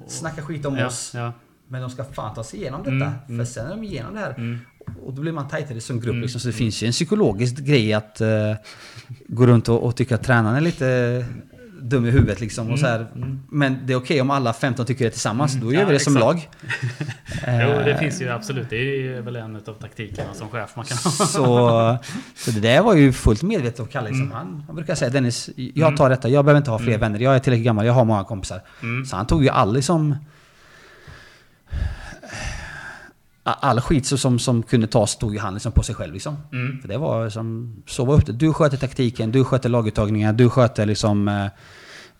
snackar skit om ja, oss. Ja. Men de ska fan ta sig igenom detta. Mm, mm. För sen är de igenom det här. Mm. Och då blir man tajtare som grupp liksom. Så det finns ju en psykologisk grej att uh, gå runt och, och tycka att tränaren är lite dum i huvudet liksom. Mm. Och så här. Mm. Men det är okej okay om alla 15 tycker det tillsammans. Mm. Då gör ja, vi det exakt. som lag. [laughs] jo, det finns ju absolut. Det är väl en av taktikerna som chef man kan ha. så, så det där var ju fullt medvetet av Kalle. Liksom. Mm. Han, han brukar säga Dennis, jag tar detta. Jag behöver inte ha fler vänner. Jag är tillräckligt gammal. Jag har många kompisar. Så han tog ju all liksom all skit som, som kunde tas tog ju han liksom på sig själv. Liksom. Mm. För det var som, så var upp det. Du sköter taktiken, du sköter laguttagningar, du sköter liksom eh,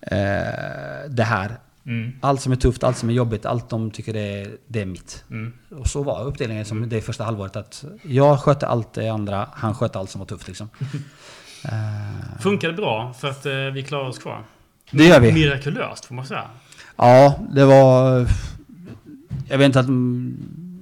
eh, det här. Mm. Allt som är tufft, allt som är jobbigt, allt de tycker det är, det är mitt. Mm. Och så var uppdelningen som det första halvåret. Att jag skötte allt det andra, han skötte allt som var tufft. Liksom. [laughs] uh, Funkar det bra för att uh, vi klarar oss kvar? Det gör vi. Mirakulöst får man säga. Ja, det var... Jag vet inte att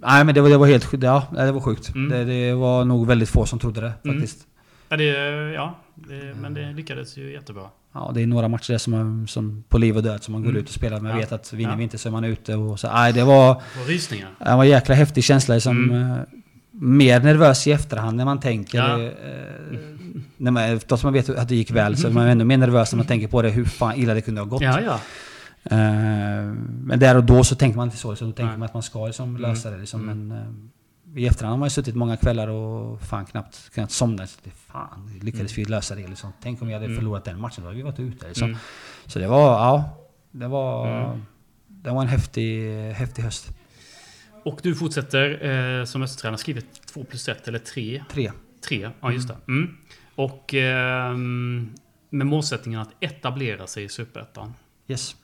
Nej men det var, det var helt ja, det var sjukt. Mm. Det, det, var nog väldigt få som trodde det mm. faktiskt. Mm. Ja, det, ja det, men det lyckades ju jättebra. Ja, det är några matcher där som, man, som på liv och död som man går mm. ut och spelar. Man ja. vet att vinner ja. vi inte så är man ute. Och så, nej, det var... Och rysningar. Det var en jäkla häftig känsla. Som, mm. eh, mer nervös i efterhand när man tänker. Ja. Eh, när man, att man vet att det gick väl så är man [laughs] ännu mer nervös när man tänker på det. Hur fan illa det kunde ha gått. Ja, ja. Uh, men där och då så tänker man inte så. Liksom, då tänker Nej. man att man ska liksom, mm. lösa det. Liksom, mm. Men uh, i efterhand har man ju suttit många kvällar och fan knappt kunnat somna. Så det, fan, lyckades mm. vi lösa det liksom. Tänk om vi hade mm. förlorat den matchen. Då hade vi varit ute. Liksom. Mm. Så det var, ja. Det var, mm. det var en häftig, häftig höst. Och du fortsätter eh, som Östertränare, skrivit 2 plus 1 eller 3? 3. 3, ja just det. Och eh, med målsättningen att etablera sig i Superettan. Yes.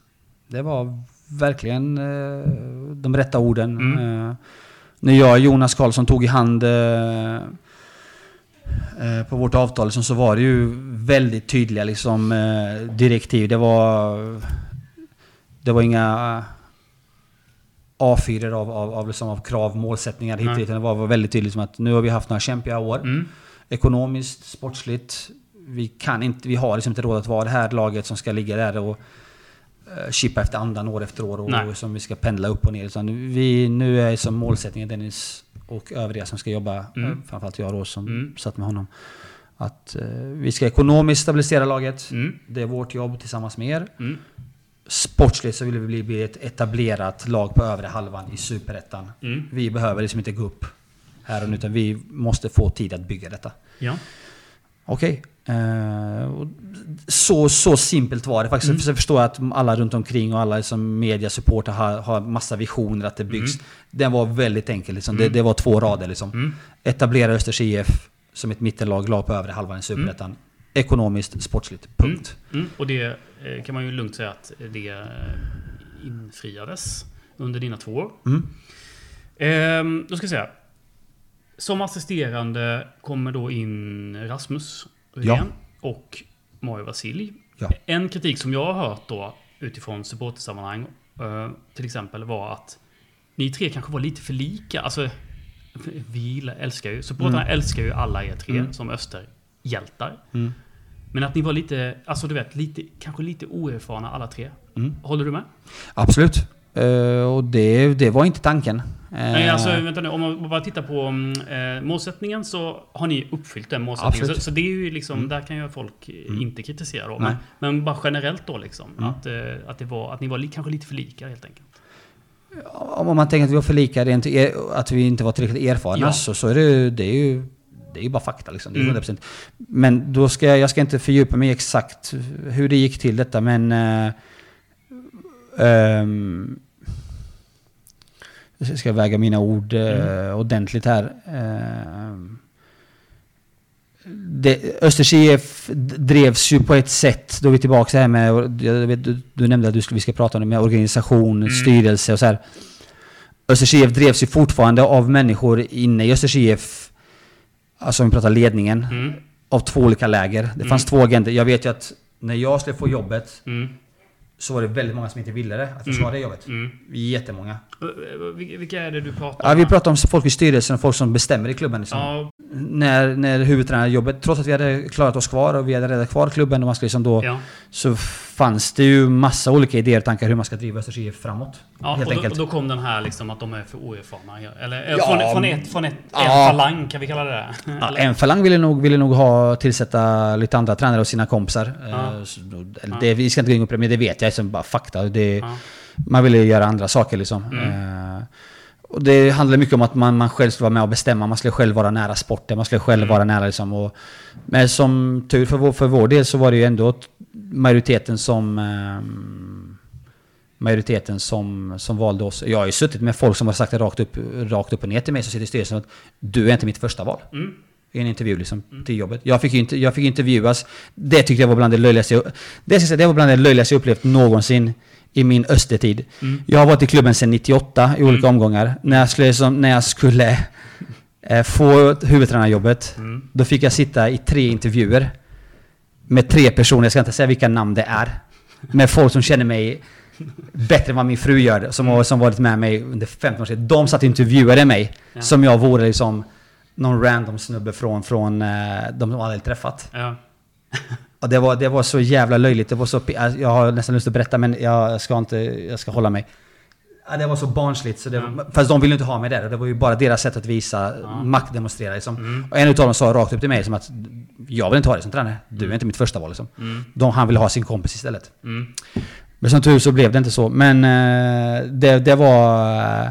Det var verkligen eh, de rätta orden. Mm. Eh, när jag och Jonas Karlsson tog i hand eh, på vårt avtal så var det ju väldigt tydliga liksom, direktiv. Det var, det var inga A4 av, av, av, liksom, av krav, målsättningar hit mm. Det var, var väldigt tydligt som att nu har vi haft några kämpiga år. Mm. Ekonomiskt, sportsligt. Vi, kan inte, vi har liksom inte råd att vara det här laget som ska ligga där och chippa efter andan år efter år och Nej. som vi ska pendla upp och ner. Utan vi, nu är som målsättningen Dennis och övriga som ska jobba, mm. Eh, framförallt jag då som mm. satt med honom. Att eh, vi ska ekonomiskt stabilisera laget. Mm. Det är vårt jobb tillsammans med er. Mm. Sportsligt så vill vi bli, bli ett etablerat lag på övre halvan i Superettan. Mm. Vi behöver liksom inte gå upp här och nu, utan vi måste få tid att bygga detta. Ja. Okej. Okay. Uh, så, så simpelt var det faktiskt. Mm. Jag förstår att alla runt omkring och alla som media supporter har, har massa visioner att det byggs. Mm. Den var väldigt enkel. Liksom. Det, det var två rader. Liksom. Mm. Etablera Östers IF som ett mittenlag, la på övre halvan i Superettan. Ekonomiskt, sportsligt. Punkt. Mm. Och det eh, kan man ju lugnt säga att det eh, infriades under dina två år. Mm. Ehm, då ska jag säga. Som assisterande kommer då in Rasmus Rydén Ja. och Mario Vasilj. Ja. En kritik som jag har hört då utifrån supportersammanhang eh, till exempel var att ni tre kanske var lite för lika. Alltså, vi älskar ju, supportrarna älskar ju alla er tre Mm. som österhjältar. Mm. Men att ni var lite, alltså du vet, lite, kanske lite oerfarna alla tre. Mm. Håller du med? Absolut. Eh, och det, det var inte tanken. Eh, Nej, alltså vänta nu. Om man bara tittar på mm, eh, målsättningen så har ni uppfyllt den målsättningen. Så, så det är ju liksom, där kan ju folk eh, inte kritisera då. Men, men bara generellt då liksom. Mm. Att, eh, att, det var, att ni var li, kanske lite för lika helt enkelt. Om man tänker att vi var för lika, rent att vi inte var tillräckligt erfarna, Ja. så, så är det, ju- det är ju det är ju bara fakta liksom. Det är Mm. 100%. Men då ska jag, jag ska inte fördjupa mig exakt hur det gick till detta, men... Uh, jag ska väga mina ord eh, ordentligt här. Ehm, det, Östers IF drevs ju på ett sätt, då är vi tillbaka här med, jag vet, du, du nämnde att du skulle, vi ska prata om det med organisation, styrelse och så här. Östers IF drevs ju fortfarande av människor inne i Östers IF, alltså om vi pratar ledningen, Mm. av två olika läger. Det fanns två agenter. Jag vet ju att när jag skulle få jobbet Mm. Så var det väldigt många som inte ville det, att försvara det jobbet. Mm. Jättemånga. Eh, eh, vil- Vilka är det du pratar Ja, vi om? pratar om folk i styrelsen och folk som bestämmer i klubben. Liksom. Ja, När, när huvudtränarjobbet, trots att vi hade klarat oss kvar och vi hade räddat kvar klubben och man skulle liksom då, ja. så fanns det ju massa olika idéer och tankar hur man ska driva Östers IF framåt. Ja, helt och då, enkelt. då kom den här liksom att de är för oerfarna. Eller eh, Ja, från, från, ett, från ett, en ja. falang, kan vi kalla det det? Ja, en falang ville nog, ville nog ha tillsätta lite andra tränare och sina kompisar. Ja. Eh, så, det, vi ska inte gå in på det, men det vet jag som bara fakta. Det. Man ville göra andra saker liksom. Mm. Eh, och det handlar mycket om att man, man själv skulle vara med och bestämma. Man skulle själv vara nära sporten. Man skulle själv Mm. vara nära liksom. Och, men som tur för vår, för vår del så var det ju ändå majoriteten som... ehm, majoriteten som, som valde oss. Jag har ju suttit med folk som har sagt det rakt upp, rakt upp och ner till mig som sitter i styrelsen att du är inte mitt första val. Mm. I en intervju liksom, till jobbet. Jag fick, inte, jag fick intervjuas. Det tyckte jag var bland det löjligaste jag, det, ska jag säga, det var bland det löjligaste jag upplevt någonsin i min östertid. Jag har varit i klubben sedan 98 i olika omgångar. När jag skulle, som, när jag skulle eh, få huvudtränarjobbet, Mm. då fick jag sitta i tre intervjuer med tre personer, jag ska inte säga vilka namn det är, med folk som känner mig bättre än vad min fru gör, som har som varit med mig under 15 år sedan. De satt och intervjuade mig Ja. som jag vore liksom någon random snubbe från, från eh, de de aldrig träffat. Ja. Och det var, det var så jävla löjligt. Det var så, alltså, jag har nästan lust att berätta men jag ska inte, jag ska hålla mig. Ja, det var så barnsligt. Så det, Ja. Fast de ville inte ha mig där. Det var ju bara deras sätt att visa Ja. makt demonstrera. Liksom. Mm. Och en utav dem sa rakt upp till mig som att jag vill inte ha dig som tränare. Du är inte mitt första val. Liksom. Mm. De, han ville ha sin kompis istället. Mm. Men som tur så blev det inte så. Men eh, det, det var...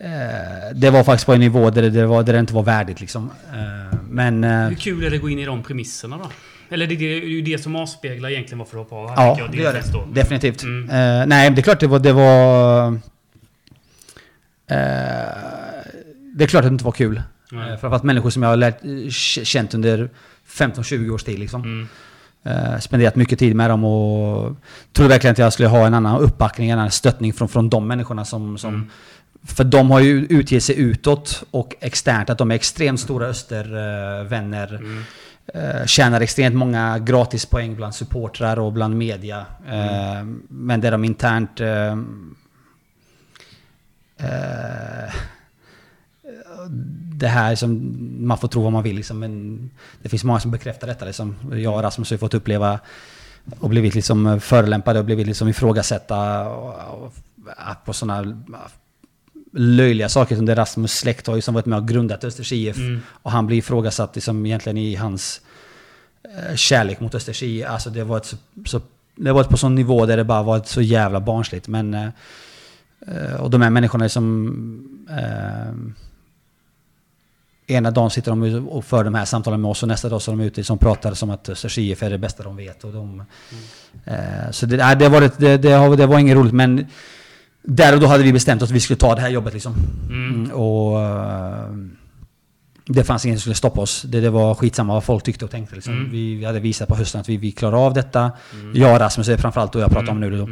eh, det var faktiskt på en nivå där det, det, var, där det inte var värdigt liksom. Eh, men... eh, Hur kul är det att gå in i de premisserna då? Eller det är ju det som avspeglar egentligen varför du hoppar av. Ja, jag, det gör det. då. Definitivt. Mm. Eh, nej, det är klart det var... Det, var eh, det är klart att det inte var kul. Nej. Eh, framförallt människor som jag har lärt, känt under 15-20 års tid. Liksom. Mm. Eh, spenderat mycket tid med dem och trodde verkligen att jag skulle ha en annan uppbackning, en annan stöttning från, från de människorna som... som Mm. För de har ju utgett sig utåt och externt att de är extremt stora östervänner. Mm. Eh, tjänar extremt många gratispoäng bland supportrar och bland media. Eh, men det de internt... Eh, eh, det här som man får tro vad man vill liksom, men det finns många som bekräftar detta liksom. Jag och Rasmus har ju fått uppleva och blivit liksom förolämpade och blivit liksom och, och, på sådana löjliga saker som det Rasmus släkt har ju som varit med och grundat Östers IF. Mm. Och han blir ifrågasatt liksom egentligen i hans eh, kärlek mot Östers IF. Alltså det var ett så, så det var ett på sån nivå där det bara var ett så jävla barnsligt. Men, eh, eh, och de här människorna som... Eh, ena dagen sitter de och för de här samtalen med oss och nästa dag så är de ute som pratar som att Sergiev är det bästa de vet. Och de, mm. Så det, det, var det, det, det, det var inget roligt men där och då hade vi bestämt att vi skulle ta det här jobbet liksom. Mm. mm och det fanns ingen som skulle stoppa oss. Det, det var skitsamma vad folk tyckte och tänkte. Liksom. Mm. Vi, vi, hade visat på hösten att vi, vi klarar av detta. Mm. Jag och Rasmus är framförallt då jag pratar om nu. Då.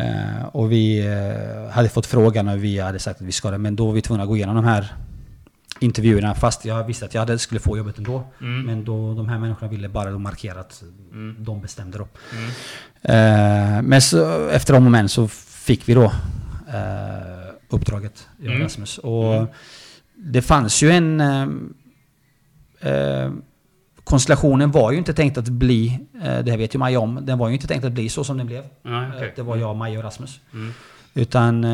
Uh, och vi uh, hade fått frågan och vi hade sagt att vi ska det. Men då var vi tvungna att gå igenom de här intervjuerna fast jag visste att jag hade, skulle få jobbet ändå. Mm. Men då de här människorna ville bara då markera att mm. de bestämde då. Mm. Uh, men så, efter om och men så fick vi då uh, uppdraget, jag och mm. Rasmus. Och mm. det fanns ju en... Uh, konstellationen var ju inte tänkt att bli, det här vet ju Maja om, den var ju inte tänkt att bli så som den blev. Okay. Det var jag, Maja och Rasmus. Mm. Utan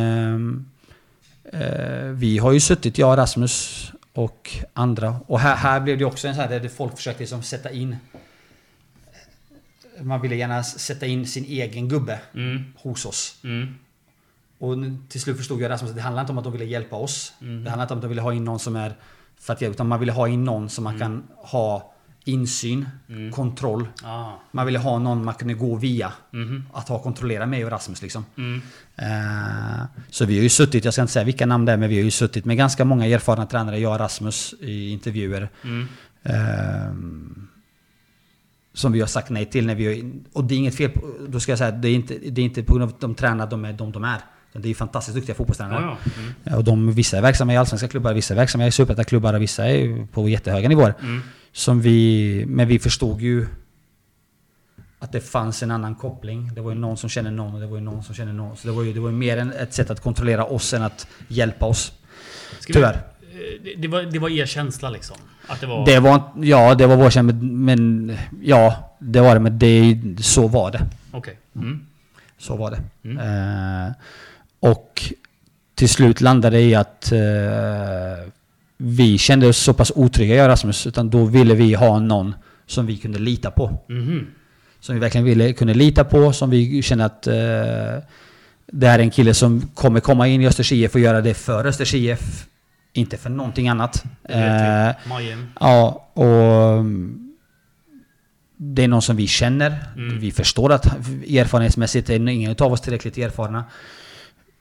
Eh, vi har ju suttit, jag, Rasmus och andra. Och här, här blev det också en sån här där folk försökte liksom sätta in man ville gärna sätta in sin egen gubbe mm. hos oss. Mm. Och till slut förstod jag Rasmus att det handlar inte om att de ville hjälpa oss. Mm. Det handlar inte om att de ville ha in någon som är fattig. Utan man ville ha in någon som man mm. kan ha insyn, mm. kontroll. Ah. Man ville ha någon man kunde gå via. Mm. Att ha kontrollera mig och Rasmus liksom. Mm. Uh, så vi har ju suttit, jag ska inte säga vilka namn det är, men vi har ju suttit med ganska många erfarna tränare, jag och Rasmus, i intervjuer. Uh, som vi har sagt nej till när vi har, Och det är inget fel på, då ska jag säga, det är inte, det är inte på grund av att de tränar, de är de de är. Det är ju fantastiskt duktiga fotbollstränare. Ja, ja. Mm. Och de, vissa är verksamma i allsvenska klubbar, vissa är verksamma i superettaklubbar och vissa är på jättehöga nivåer. Mm. Som vi, men vi förstod ju att det fanns en annan koppling. Det var ju någon som känner någon och det var ju någon som känner någon. Så det var ju, det var ju mer ett sätt att kontrollera oss än att hjälpa oss. Tyvärr. Vi, eh, det, var, det var er känsla liksom? Att det var... Det var... Ja, det var vår känsla. Men ja, det var det. Men det, så var det. Okej. Okay. Mm. Så var det. Mm. Eh, och till slut landade det i att eh, vi kände oss så pass otrygga, jag och Rasmus. Utan då ville vi ha någon som vi kunde lita på. Mm. Som vi verkligen ville, kunde lita på, som vi kände att eh, det här är en kille som kommer komma in i Östers IF och göra det för Östers IF. Inte för någonting annat. Eh, ja, och det är någon som vi känner. Mm. Vi förstår att erfarenhetsmässigt är ingen av oss tillräckligt erfarna.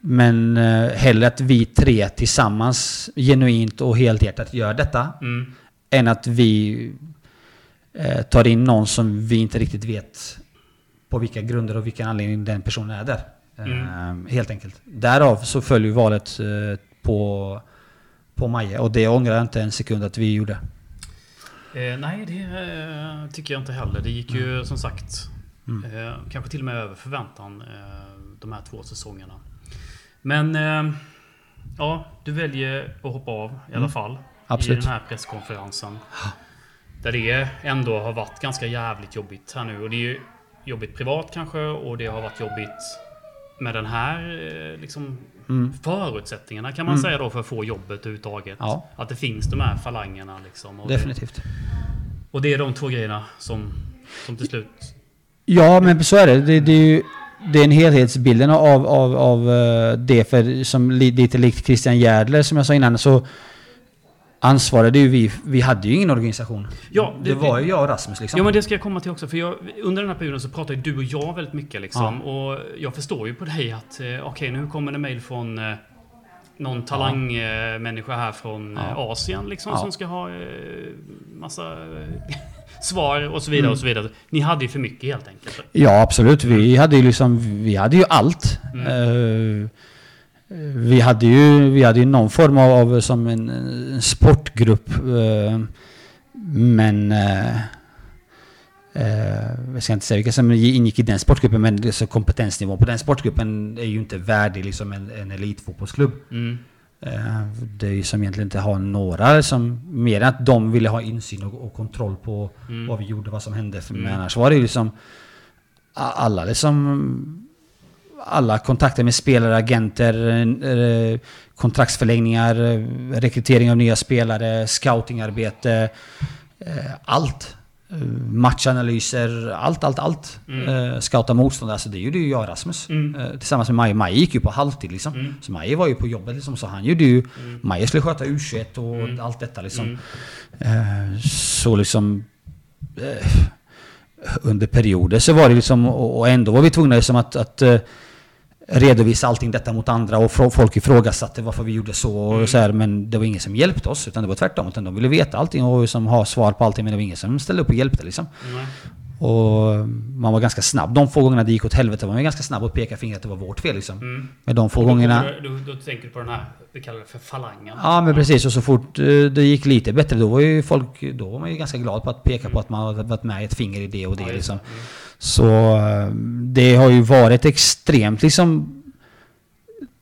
Men eh, hellre att vi tre tillsammans genuint och helhjärtat gör detta. Mm. Än att vi eh, tar in någon som vi inte riktigt vet på vilka grunder och vilken anledning den personen är där. Mm. Eh, helt enkelt. Därav så följer valet eh, på, på Maja. Och det ångrar jag inte en sekund att vi gjorde. Eh, nej, det eh, tycker jag inte heller. Det gick ju mm. som sagt mm. kanske till och med över förväntan de här två säsongerna. Men eh, ja, du väljer att hoppa av i alla mm. fall. Absolut. I den här presskonferensen. Där det ändå har varit ganska jävligt jobbigt här nu. Och det är ju jobbigt privat kanske och det har varit jobbigt med den här eh, liksom, mm. förutsättningarna kan man mm. säga då för att få jobbet överhuvudtaget. Ja. Att det finns de här falangerna. Liksom, och Definitivt. Det, och det är de två grejerna som, som till slut... Ja, men så är det. Det, det är ju den helhetsbilden av, av, av eh, det, för som lite likt Christian Järdler som jag sa innan, så ansvarade ju vi. Vi hade ju ingen organisation. Ja, det, det var ju jag och Rasmus liksom. Ja, men det ska jag komma till också. För jag, under den här perioden så pratar ju du och jag väldigt mycket liksom. Ja. Och jag förstår ju på dig att eh, okej, okay, nu kommer det mail från eh, någon talangmänniska ja. här från ja. Asien liksom som ska ha massa svar och så vidare mm. och så vidare. Ni hade ju för mycket helt enkelt. Ja, absolut. Vi hade ju liksom, vi hade ju allt. Mm. Uh, vi hade ju, vi hade ju någon form av, av som en, en sportgrupp. Uh, men uh, jag ska inte säga vilka som ingick i den sportgruppen, men så kompetensnivån på den sportgruppen är ju inte värdig liksom en, en elitfotbollsklubb. Mm. Eh, det är ju som egentligen inte har några som... Mer än att de ville ha insyn och, och kontroll på mm. vad vi gjorde, vad som hände. Mm. Men annars var det ju liksom... Alla liksom... Alla kontakter med spelare, agenter, eh, kontraktsförlängningar, rekrytering av nya spelare, scoutingarbete. Eh, allt eh, matchanalyser, allt, allt, allt. Mm. Scouta motståndare, alltså det gjorde ju jag Rasmus. Mm. Tillsammans med Maje. Maje gick ju på halvtid liksom. Mm. Så Maje var ju på jobbet liksom, så han gjorde ju... Mm. Maje skulle sköta U21 och mm. allt detta liksom. Mm. Så liksom... Under perioder så var det liksom, och ändå var vi tvungna liksom att, att redovisa allting detta mot andra och folk ifrågasatte varför vi gjorde så och mm. så här, Men det var ingen som hjälpte oss utan det var tvärtom. Utan de ville veta allting och liksom ha svar på allting men det var ingen som ställde upp och hjälpte liksom. Mm. Och man var ganska snabb. De få gångerna det gick åt helvete var man ganska snabb att peka fingret att det var vårt fel liksom. Mm. Men de få då, gångerna... Då, då, då, tänker du på den här, vi kallar det för falangen. Ja men precis. Och så fort eh, det gick lite bättre då var ju folk... Då var man ju ganska glad på att peka på att man varit med ett finger i det och det ja, liksom. Mm. Så eh, det har ju varit extremt liksom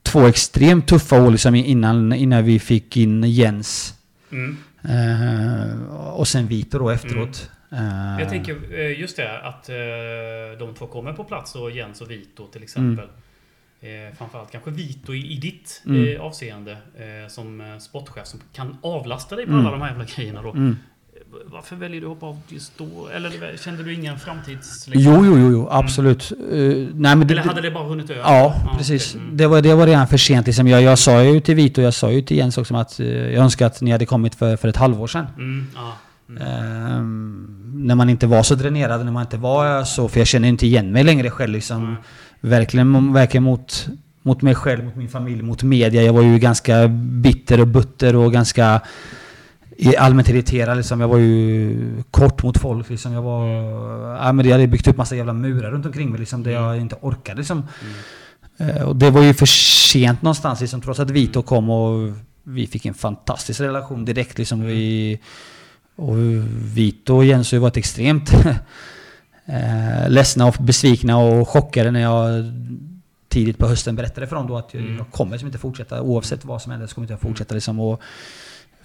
två extremt tuffa år liksom innan, innan vi fick in Jens. Mm. Uh, och sen Vito då efteråt. Mm. Uh, jag tänker eh, just det att de två kommer på plats och Jens och Vito till exempel. Mm. framförallt kanske Vito i, i ditt mm. avseende som sportchef som kan avlasta dig på mm. alla de här jävla grejerna då. Varför väljer du att hoppa av just då? Eller kände du ingen framtids... Jo, jo, jo, absolut. Mm. Uh, nej, men Eller hade det bara hunnit över? Ja, ja precis. Okay. Mm. Det, var, det var redan för sent. Liksom. Jag, jag sa ju till Vito, jag sa ju till Jens också att uh, jag önskar att ni hade kommit för, för ett halvår sedan. Mm. Ah. Uh, när man inte var så dränerad, när man inte var så... För jag känner inte igen mig längre själv liksom. Verkligen, verkligen mot, mot mig själv, mot min familj, mot media. Jag var ju ganska bitter och butter och ganska allmänt irriterad liksom. Jag var ju kort mot folk liksom. Jag var... Ja, men jag hade byggt upp massa jävla murar runt omkring mig liksom. Där jag mm. inte orkade liksom. Mm. Och det var ju för sent någonstans liksom. Trots att Vito mm. kom och vi fick en fantastisk relation direkt liksom. Vi, och Vito och Jens har ju varit extremt [laughs] eh, ledsna och besvikna och chockade när jag tidigt på hösten berättade för dem då att jag, mm. jag kommer liksom inte fortsätta oavsett vad som händer så kommer jag inte fortsätta liksom. Och,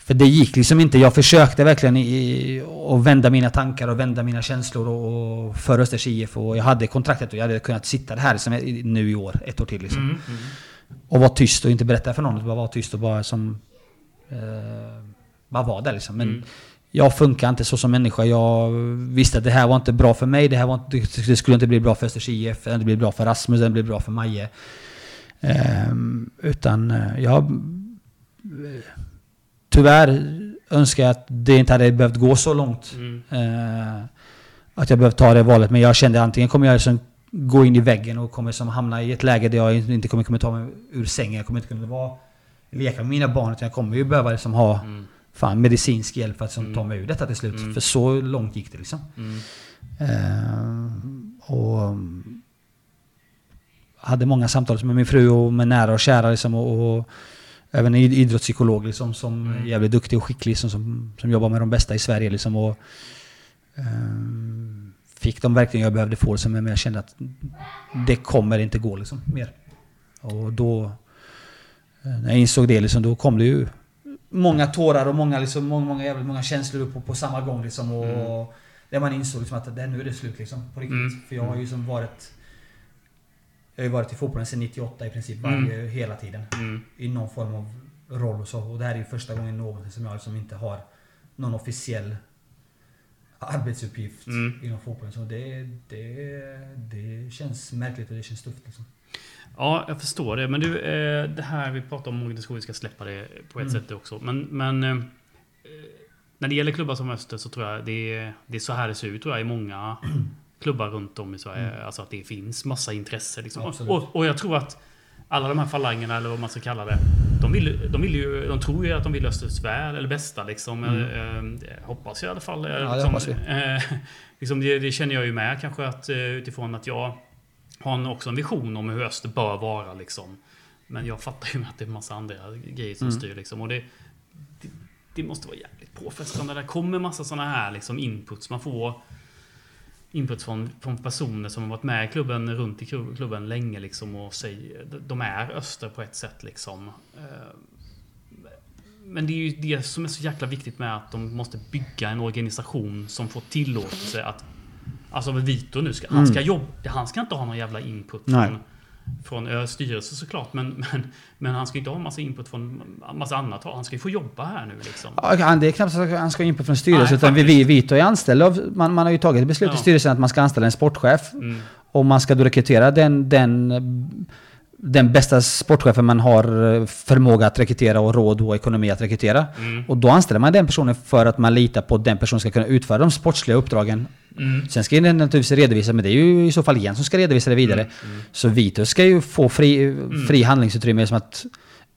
för det gick liksom inte. Jag försökte verkligen i, att vända mina tankar och vända mina känslor och, och för Östers IF. Och jag hade kontraktet och jag hade kunnat sitta här liksom, nu i år, ett år till liksom. Mm, mm. Och vara tyst och inte berätta för någon. Bara vara tyst och bara som... Eh, bara vara där liksom. Men mm. jag funkar inte så som människa. Jag visste att det här var inte bra för mig. Det, här var inte, det skulle inte bli bra för Östers IF. Det blir bra för Rasmus. Det blir bra för Maje. Eh, utan jag tyvärr önskar jag att det inte hade behövt gå så långt. Mm. Eh, att jag behövt ta det valet. Men jag kände antingen kommer jag liksom gå in i väggen och kommer som hamna i ett läge där jag inte kommer kunna ta mig ur sängen. Jag kommer inte kunna vara, leka med mina barn. Utan jag kommer ju behöva liksom ha mm. fan, medicinsk hjälp för att liksom, mm. ta mig ur detta till slut. Mm. För så långt gick det liksom. Mm. Eh, och hade många samtal med min fru och med nära och kära liksom, och, och även idrottspsykolog liksom, som mm. är jävligt duktig och skicklig liksom, som, som jobbar med de bästa i Sverige. Liksom, och, um, fick de verkligen jag behövde få, liksom, men jag kände att det kommer inte gå liksom, mer. Och då, eh, när jag insåg det, liksom, då kom det ju många tårar och många, liksom, många, många, jävligt många känslor på, på samma gång. Liksom, och, mm. Där man insåg liksom, att det, nu är det slut liksom, på riktigt. Mm. För jag har ju liksom varit jag har ju varit i fotbollen sedan 98 i princip varje, mm. hela tiden. Mm. I någon form av roll och så. Och det här är ju första gången någonsin som jag liksom inte har någon officiell arbetsuppgift mm. inom fotbollen. Så det, det, det känns märkligt och det känns tufft liksom. Ja, jag förstår det. Men du, eh, det här vi pratar om organisation, vi ska släppa det på ett mm. sätt också. Men, men eh, när det gäller klubbar som Öster så tror jag det, det är så här det ser ut tror jag i många [clears throat] klubbar runt om i Sverige. Mm. Alltså att det finns massa intresse. Liksom. Och, och, jag tror att alla de här falangerna, eller vad man ska kalla det. De, vill, de, vill ju, de tror ju att de vill Östers väl, eller bästa liksom. Mm. Eh, eh hoppas jag i alla fall. Ja, det liksom. Eh, [laughs] liksom det, det, känner jag ju med kanske att eh, utifrån att jag har en, också en vision om hur Öster bör vara liksom. Men jag fattar ju att det är en massa andra grejer som mm. styr liksom. Och det, det, det måste vara jävligt påfrestande. Det kommer massa sådana här liksom inputs man får input från, från personer som har varit med i klubben, runt i klubben länge liksom och säger, de är öster på ett sätt liksom. Eh, men det är ju det som är så jäkla viktigt med att de måste bygga en organisation som får tillåtelse att Alltså med Vito nu, ska, han ska mm. jobba, han ska inte ha någon jävla input från, från ö, styrelsen såklart. Men, men, men han ska inte ha massa input från massa annat. Han ska ju få jobba här nu liksom. Han- det är knappt så att han ska in på från styrelsen. Utan vi, vi, Vito är anställd av, man, man har ju tagit beslut i Ja. styrelsen att man ska anställa en sportchef. Mm. Och man ska då rekrytera den, den, den bästa sportchefen man har eh, förmåga att rekrytera och råd och ekonomi att rekrytera. Mm. Och då anställer man den personen för att man litar på att den personen ska kunna utföra de sportsliga uppdragen. Mm. Sen ska den naturligtvis redovisa, men det är ju i så fall Jens som ska redovisa det vidare. Mm. Så Vito ska ju få fri, fri handlingsutrymme som att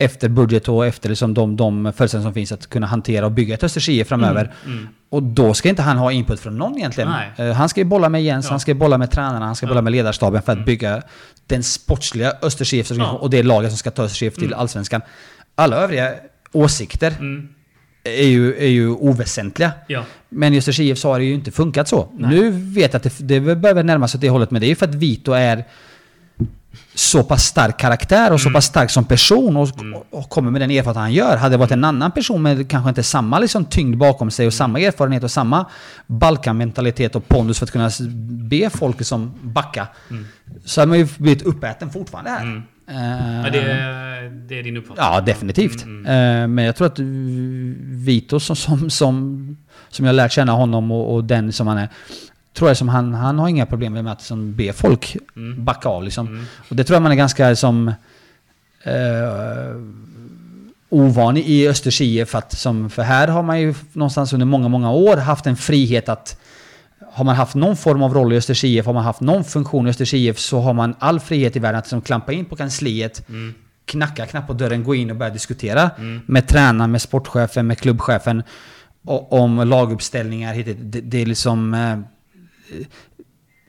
efter budget och efter liksom de, de förutsättningar som finns att kunna hantera och bygga ett Östers IF framöver. Mm. Och då ska inte han ha input från någon egentligen. Nej. Eh, Han ska ju bolla med Jens, Ja. han ska bolla med tränarna, han ska bolla med ledarstaben för att bygga den sportsliga Östers IF Ja. och det laget som ska ta Östers IF till Allsvenskan. Alla övriga åsikter Mm. är, ju, är ju oväsentliga. Ja. Men i Östers IF så har det ju inte funkat så. Nej. Nu vet jag att det, det behöver närma sig åt det hållet, men det är ju för att Vito är så pass stark karaktär och så pass stark som person och, och kommer med den erfarenhet han gör. Hade det varit en annan person med kanske inte samma liksom, tyngd bakom sig och samma erfarenhet och samma Balkan-mentalitet och pondus för att kunna be folk liksom backa. Så hade man ju blivit uppäten fortfarande här. Mm. Eh, Ja, det, är, det är din uppfattning? Ja, definitivt. Mm, Eh, Men jag tror att Vito som, som, som, som jag lärt känna honom och, och den som han är, tror jag som han, han har inga problem med att som be folk Mm. backa av liksom. Mm. Och det tror jag man är ganska som eh, ovan i Östers IF att som, för här har man ju någonstans under många, många år haft en frihet att har man haft någon form av roll i Östers IF, har man haft någon funktion i Östers IF så har man all frihet i världen att som klampa in på kansliet, Mm. knacka knappt på dörren, gå in och börja diskutera Mm. med tränaren, med sportchefen, med klubbchefen och, om laguppställningar. Det, det är liksom... Eh,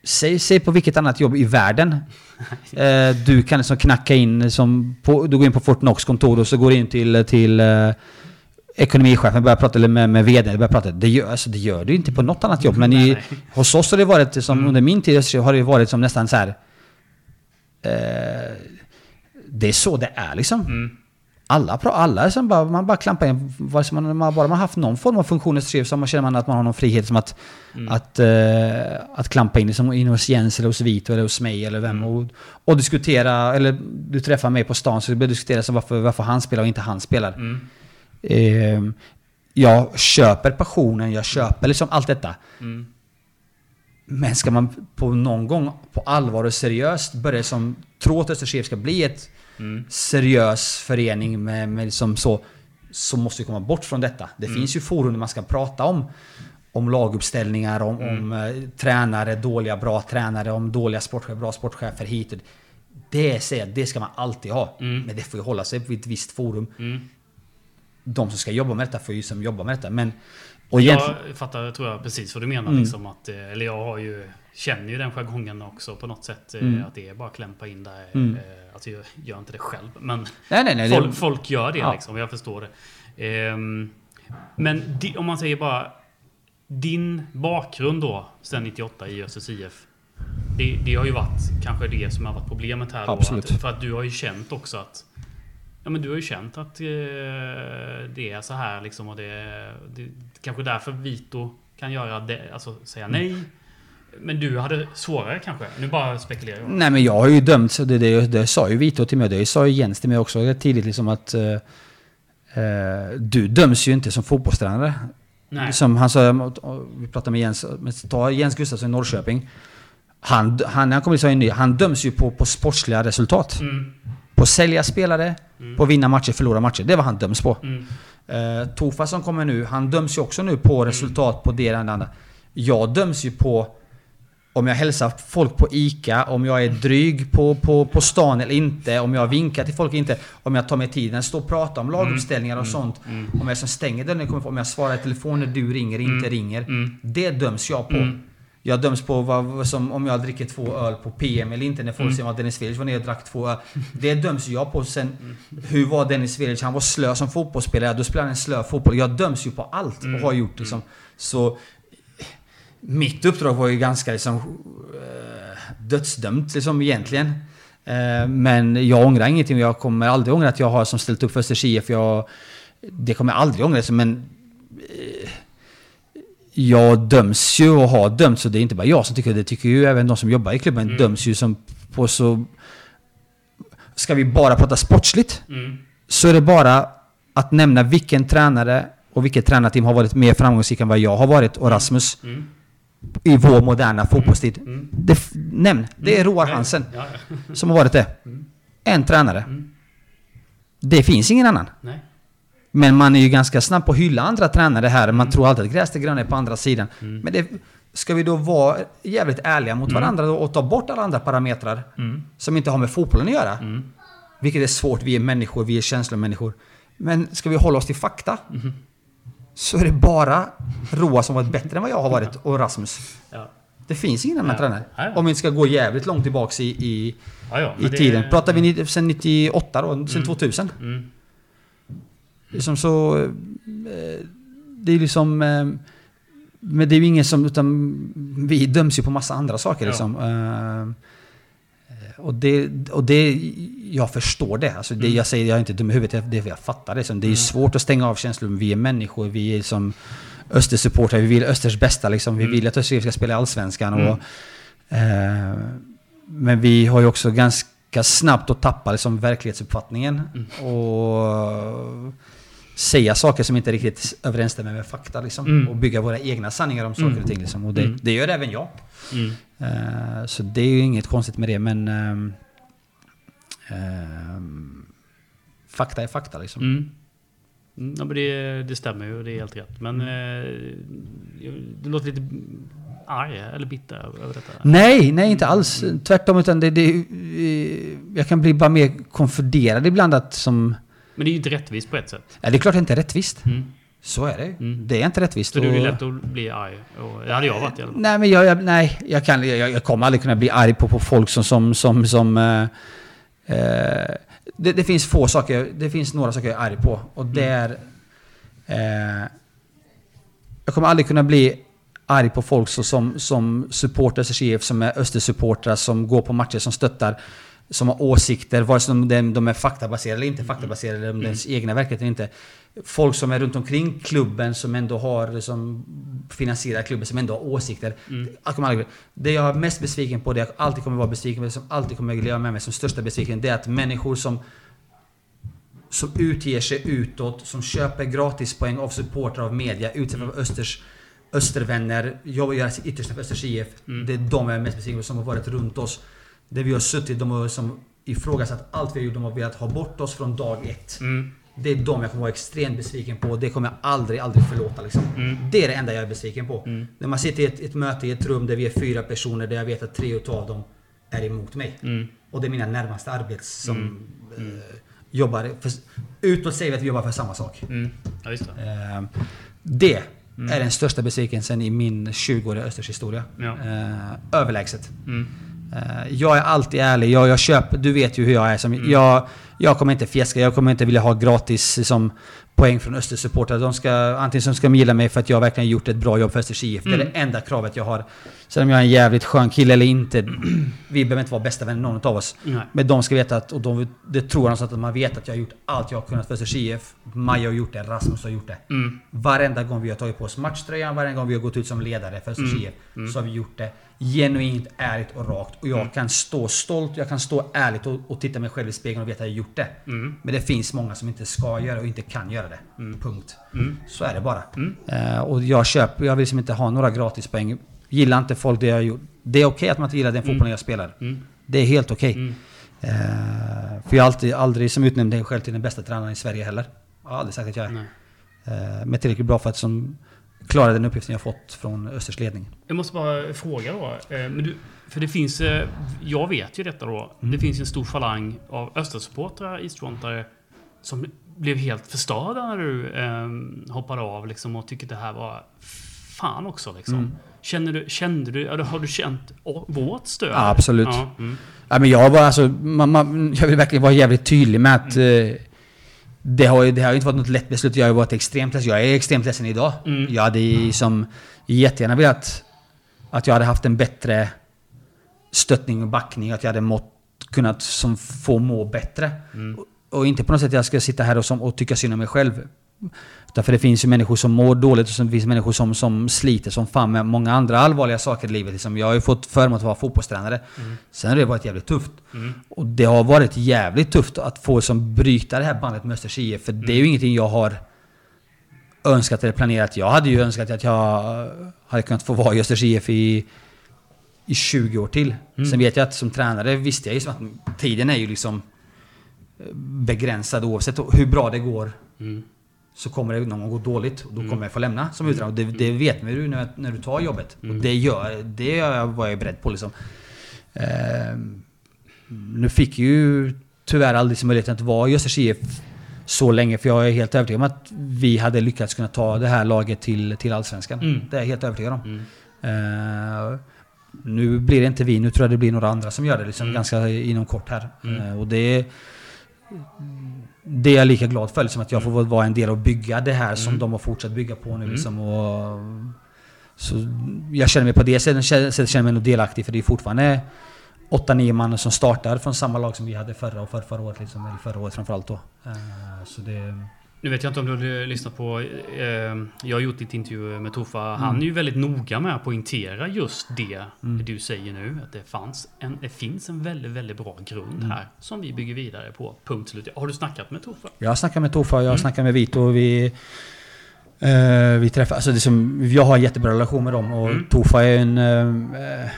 säg, säg på vilket annat jobb i världen [laughs] eh, du kan liksom knacka in som på, du går in på Fortnox kontor och så går du in till, till eh, ekonomichefen börjar prata eller med, med vd börjar prata. Det gör, alltså, det gör du inte på något annat jobb. Men Nej, i, nej. hos oss har det varit som Mm. under min tid har det varit som nästan så här. Eh, det är så det är liksom. Mm. Alla, alla som bara, man bara klampar in, vare sig man, man bara man haft någon form av funktion i skriv så man känner man att man har någon frihet som att, Mm. att, eh, att klampa in, liksom in hos Jens eller hos Vito eller hos mig eller vem Mm. och, och diskutera, eller du träffar mig på stan så vi börjar diskutera så varför, varför han spelar och inte han spelar. Mm. Eh, jag köper passionen, jag köper liksom allt detta. Mm. Men ska man på någon gång på allvar och seriöst börja som tro att Östers IF ska bli ett Mm. seriös förening med, med liksom så, så måste vi komma bort från detta. Det Mm. finns ju forum där man ska prata om, om laguppställningar, om, Mm. om eh, tränare, dåliga, bra tränare, om dåliga sportchefer, bra sportchefer hit och. Det, säger jag, det ska man alltid ha. Mm. Men det får ju hålla sig vid ett visst forum. Mm. De som ska jobba med detta får ju som jobba med detta. Men, och egentligen, Jag fattar, tror jag, precis vad du menar. Mm. Liksom, att, eh, eller jag har ju, känner ju den jargongen också på något sätt. eh, Mm. Att det är bara att klämpa in där. Mm. Eh, Alltså jag gör inte det själv. Men nej, nej, nej. det- folk, folk gör det Ja. liksom. Jag förstår det. Ehm, men di, om man säger bara din bakgrund då, sen 98 i Östers IF. Det, det har ju varit kanske det som har varit problemet här. Då, Absolut. Att, för att du har ju känt också att Ja men du har ju känt att eh, det är så här liksom och det, det kanske därför Vito kan göra det, alltså säga nej. Men du hade svårare kanske? Nu bara spekulerar jag. Nej men jag har ju dömt, så det, det, det sa ju Vito till mig, det sa ju Jens till mig också tidigt liksom att eh, du döms ju inte som fotbollstränare. Nej. Som han sa, vi pratade med Jens, men ta Jens Gustafsson i Norrköping. Han, han, när han kommer till ny, han döms ju på, på sportsliga resultat. Mm, På sälja spelare, Mm. på vinna matcher, förlora matcher. Det var han döms på. mm, Eh, Tofa som kommer nu, han döms ju också nu på resultat på det ena och det andra. Jag döms ju på om jag hälsar folk på ICA, om jag är dryg på, på, på stan eller inte, om jag vinkar till folk eller inte, om jag tar mig tiden att stå och prata om laguppställningar och sånt. mm. Om jag som stänger dörren kommer om jag svarar i telefon när du ringer, inte Mm. ringer. Mm. Det döms jag på. Mm. Jag döms på vad, som, om jag dricker två öl på PM eller inte när folk Mm. säger att Dennis Velic var nere och drack två öl. Det döms jag på. Sen, hur var Dennis Velic? Han var slö som fotbollsspelare. Då spelade han en slö fotboll. Jag döms ju på allt Mm. och har gjort liksom. Så mitt uppdrag var ju ganska liksom eh, dödsdömt liksom egentligen. Eh, men jag ångrar ingenting. Jag kommer aldrig ångra att jag har som ställt upp för Östers IF. Jag, det kommer jag aldrig ångra. liksom, Men eh, jag döms ju och har dömts. Så det är inte bara jag som tycker det. Det tycker ju även de som jobbar i klubben. Mm. Döms ju som på så ska vi bara prata sportsligt Mm. så är det bara att nämna vilken tränare och vilket tränarteam har varit mer framgångsrik än vad jag har varit och Rasmus Mm. I vår moderna fotbollstid. Mm. Det, f- nämn, det är Roar Hansen Ja, ja. [laughs] som har varit det. Mm. En tränare. Mm. Det finns ingen annan. Nej. Men man är ju ganska snabb på att hylla andra tränare här. Man Mm. tror alltid att gräset är grönare på andra sidan. Men det, ska vi då vara jävligt ärliga mot varandra då och ta bort alla andra parametrar Mm. som inte har med fotbollen att göra? Mm. Vilket är svårt, vi är människor, vi är känslomänniskor. Men ska vi hålla oss till fakta Mm-hmm. Så är det bara Roa som varit bättre än vad jag har varit och Rasmus. Ja. Det finns ingen annan Ja. tränare. Nej. Om vi inte ska gå jävligt långt tillbaks i, i, Ja, ja, i tiden. Pratar vi ni- sen 98 då? Sen 2000? Mm. Liksom så... eh, Det är liksom... eh, Men det är ju ingen som... Utan vi döms ju på massa andra saker Ja. liksom. Och det, och det... Jag förstår det. Alltså det Mm. jag säger, jag är inte dum i huvudet. Det jag fattar det. Liksom. Det är ju svårt att stänga av känslor. Vi är människor. Vi är som Östersupportrar. Vi vill Östers bästa liksom. Vi Mm. vill att Öster ska spela i Allsvenskan. Mm. Och, eh, men vi har ju också ganska snabbt att tappa liksom, verklighetsuppfattningen. Mm. Och säga saker som inte riktigt överensstämmer med fakta. Liksom, Mm. Och bygga våra egna sanningar om saker Mm. och ting. Liksom. Och det, Mm. det gör även jag. Mm. Eh, så det är ju inget konstigt med det. Men ehm, fakta är fakta liksom. Mm. Mm, ja, men det, det stämmer ju, det är helt rätt. Men eh, du låter lite arg eller bitter över detta. Nej, nej inte alls. Tvärtom. Utan det, det, eh, jag kan bli bara mer konfunderad ibland att som... Men det är ju inte rättvist på ett sätt. Ja, det är klart det inte är rättvist. Mm. Så är det. Mm. Det är inte rättvist. Så det är lätt att bli arg. Och, det hade jag varit i alla fall. Nej, men jag, jag, nej, jag, kan, jag, jag kommer aldrig kunna bli arg på, på folk som... som, som, som eh, eh, det, det finns få saker, det finns några saker jag är arg på. Och det är... Eh, jag kommer aldrig kunna bli arg på folk som, som supportrar Östers IF, som är Östersupportrar, som går på matcher, som stöttar, som har åsikter, vare sig de, de är faktabaserade eller inte faktabaserade, eller om det är ens egna verklighet eller inte. Folk som är runt omkring klubben, som ändå har, som finansierar klubben, som ändå har åsikter. Aldrig, det jag är mest besviken på, det jag alltid kommer vara besviken på, det som alltid kommer att leva med mig som största besviken, det är att människor som som utger sig utåt, som köper gratispoäng av supportrar av media, utsätter för Östers Östervänner, jag gör sitt yttersta för Östers IF. Mm. Det är de jag är mest besviken på som har varit runt oss. Där vi har suttit, de har som ifrågasatt allt vi har gjort, de har velat ha bort oss från dag ett. Mm. Det är de jag kommer vara extremt besviken på. Det kommer jag aldrig, aldrig förlåta. Liksom. Mm. Det är det enda jag är besviken på. Mm. När man sitter i ett, ett möte i ett rum där vi är fyra personer, där jag vet att tre utav dem är emot mig. Mm. Och det är mina närmaste arbets som Mm. eh, jobbar för, Utåt säger vi att vi jobbar för samma sak. Mm. Ja, det. Eh, det är den största besvikelsen i min 20-åriga Östers historia. Ja. Eh, överlägset. Mm. Eh, Jag är alltid ärlig. Jag, jag köper, du vet ju hur jag är. Som, Mm. jag, jag kommer inte fjäska. Jag kommer inte vilja ha gratis som, poäng från Östersupportrar. De ska, antingen så ska de gilla mig för att jag verkligen gjort ett bra jobb för Östers IF. Det är Mm. det enda kravet jag har. Sen om jag är en jävligt skön kille eller inte. vi behöver inte vara bästa vänner någon av oss. Nej. Men de ska veta att, och de, det tror jag att man vet att jag har gjort allt jag har kunnat för Östers IF. Maja har gjort det, Rasmus har gjort det. Mm. Varenda gång vi har tagit på oss matchtröjan, varenda gång vi har gått ut som ledare för Östers Mm. IF, Mm. så har vi gjort det genuint, ärligt och rakt. Och jag Mm. kan stå stolt, jag kan stå ärligt och, och titta mig själv i spegeln och veta att jag har gjort det. Mm. Men det finns många som inte ska göra och inte kan göra det. Mm. Punkt. Mm. Så är det bara. Mm. Eh, och jag köper, jag vill liksom inte ha några gratispoäng. Gillar inte folk det jag gjort. Det är okej att man inte gillar den fotbollen jag spelar. Mm. Det är helt okej. Mm. Eh, för jag har alltid, aldrig som utnämnt mig själv till den bästa tränaren i Sverige heller. Jag har aldrig sagt att jag är. Eh, men tillräckligt bra för att som, klara den uppgiften jag fått från Östers ledning. Jag måste bara fråga då. eh, Men du, för det finns... eh, Jag vet ju detta då. Mm. Det finns en stor falang av Östersupportrar, Eastfrontare, som blev helt förstörda när du eh, hoppade av liksom, och tyckte det här var fan också. Liksom. Mm. Känner du, kände du, eller har du känt vårt stöd? Ja, absolut. Ja, mm. Ja, men jag, var alltså, man, man, jag vill verkligen vara jävligt tydlig med att eh, det, har, ju- det har inte varit något lätt beslut. Jag har varit extremt ledsen. Jag är extremt ledsen idag. Mm. Jag hade ju som jättegärna velat att jag hade haft en bättre stöttning och backning. Att jag hade mått, kunnat som få må bättre. Mm. Och, inte på något sätt jag ska sitta här och, som, och tycka synd om mig själv. Därför det finns ju människor som mår dåligt och så finns det människor som, som sliter som fan med många andra allvarliga saker i livet. Liksom. Jag har ju fått förmånen att vara fotbollstränare. Mm. Sen har det varit jävligt tufft. Mm. Och det har varit jävligt tufft att få som bryta det här bandet med Östers IF. För mm. det är ju ingenting jag har önskat eller planerat. Jag hade ju önskat att jag hade kunnat få vara i Östers IF i, i 20 år till. Mm. Sen vet jag att som tränare visste jag ju som att tiden är ju liksom begränsad oavsett hur bra det går. Mm. Så kommer det någon gång gå dåligt och då mm. kommer jag få lämna som utredare. Det, det vet man ju när, när du tar jobbet. Och det, gör, det var jag beredd på liksom. Eh, nu fick jag ju tyvärr aldrig möjligheten att vara i Östers IF så länge. För jag är helt övertygad om att vi hade lyckats kunna ta det här laget till, till Allsvenskan. Mm. Det är jag helt övertygad om. Mm. Uh, nu blir det inte vi, nu tror jag det blir några andra som gör det liksom, mm. ganska inom kort här. Uh, och det det är jag lika glad för, liksom, att jag får vara en del av att bygga det här som mm. de har fortsatt bygga på nu. Mm. Liksom, och, så jag känner mig på det sättet känner mig nog delaktig för det är fortfarande 8-9 man som startar från samma lag som vi hade förra och för, förra året. Liksom, eller förra året framförallt då. Uh, så det, nu vet jag inte om du har lyssnat på... Eh, jag har gjort ett intervju med Toffa. Han mm. är ju väldigt noga med att poängtera just det mm. du säger nu. Att det, fanns en, det finns en väldigt, väldigt bra grund mm. här som vi bygger vidare på. Punkt slut. Har du snackat med Toffa? Jag har snackat med Toffa, jag har mm. snackat med Vito. Vi, eh, vi träffar, alltså det som, jag har en jättebra relation med dem och mm. Toffa är en... Eh,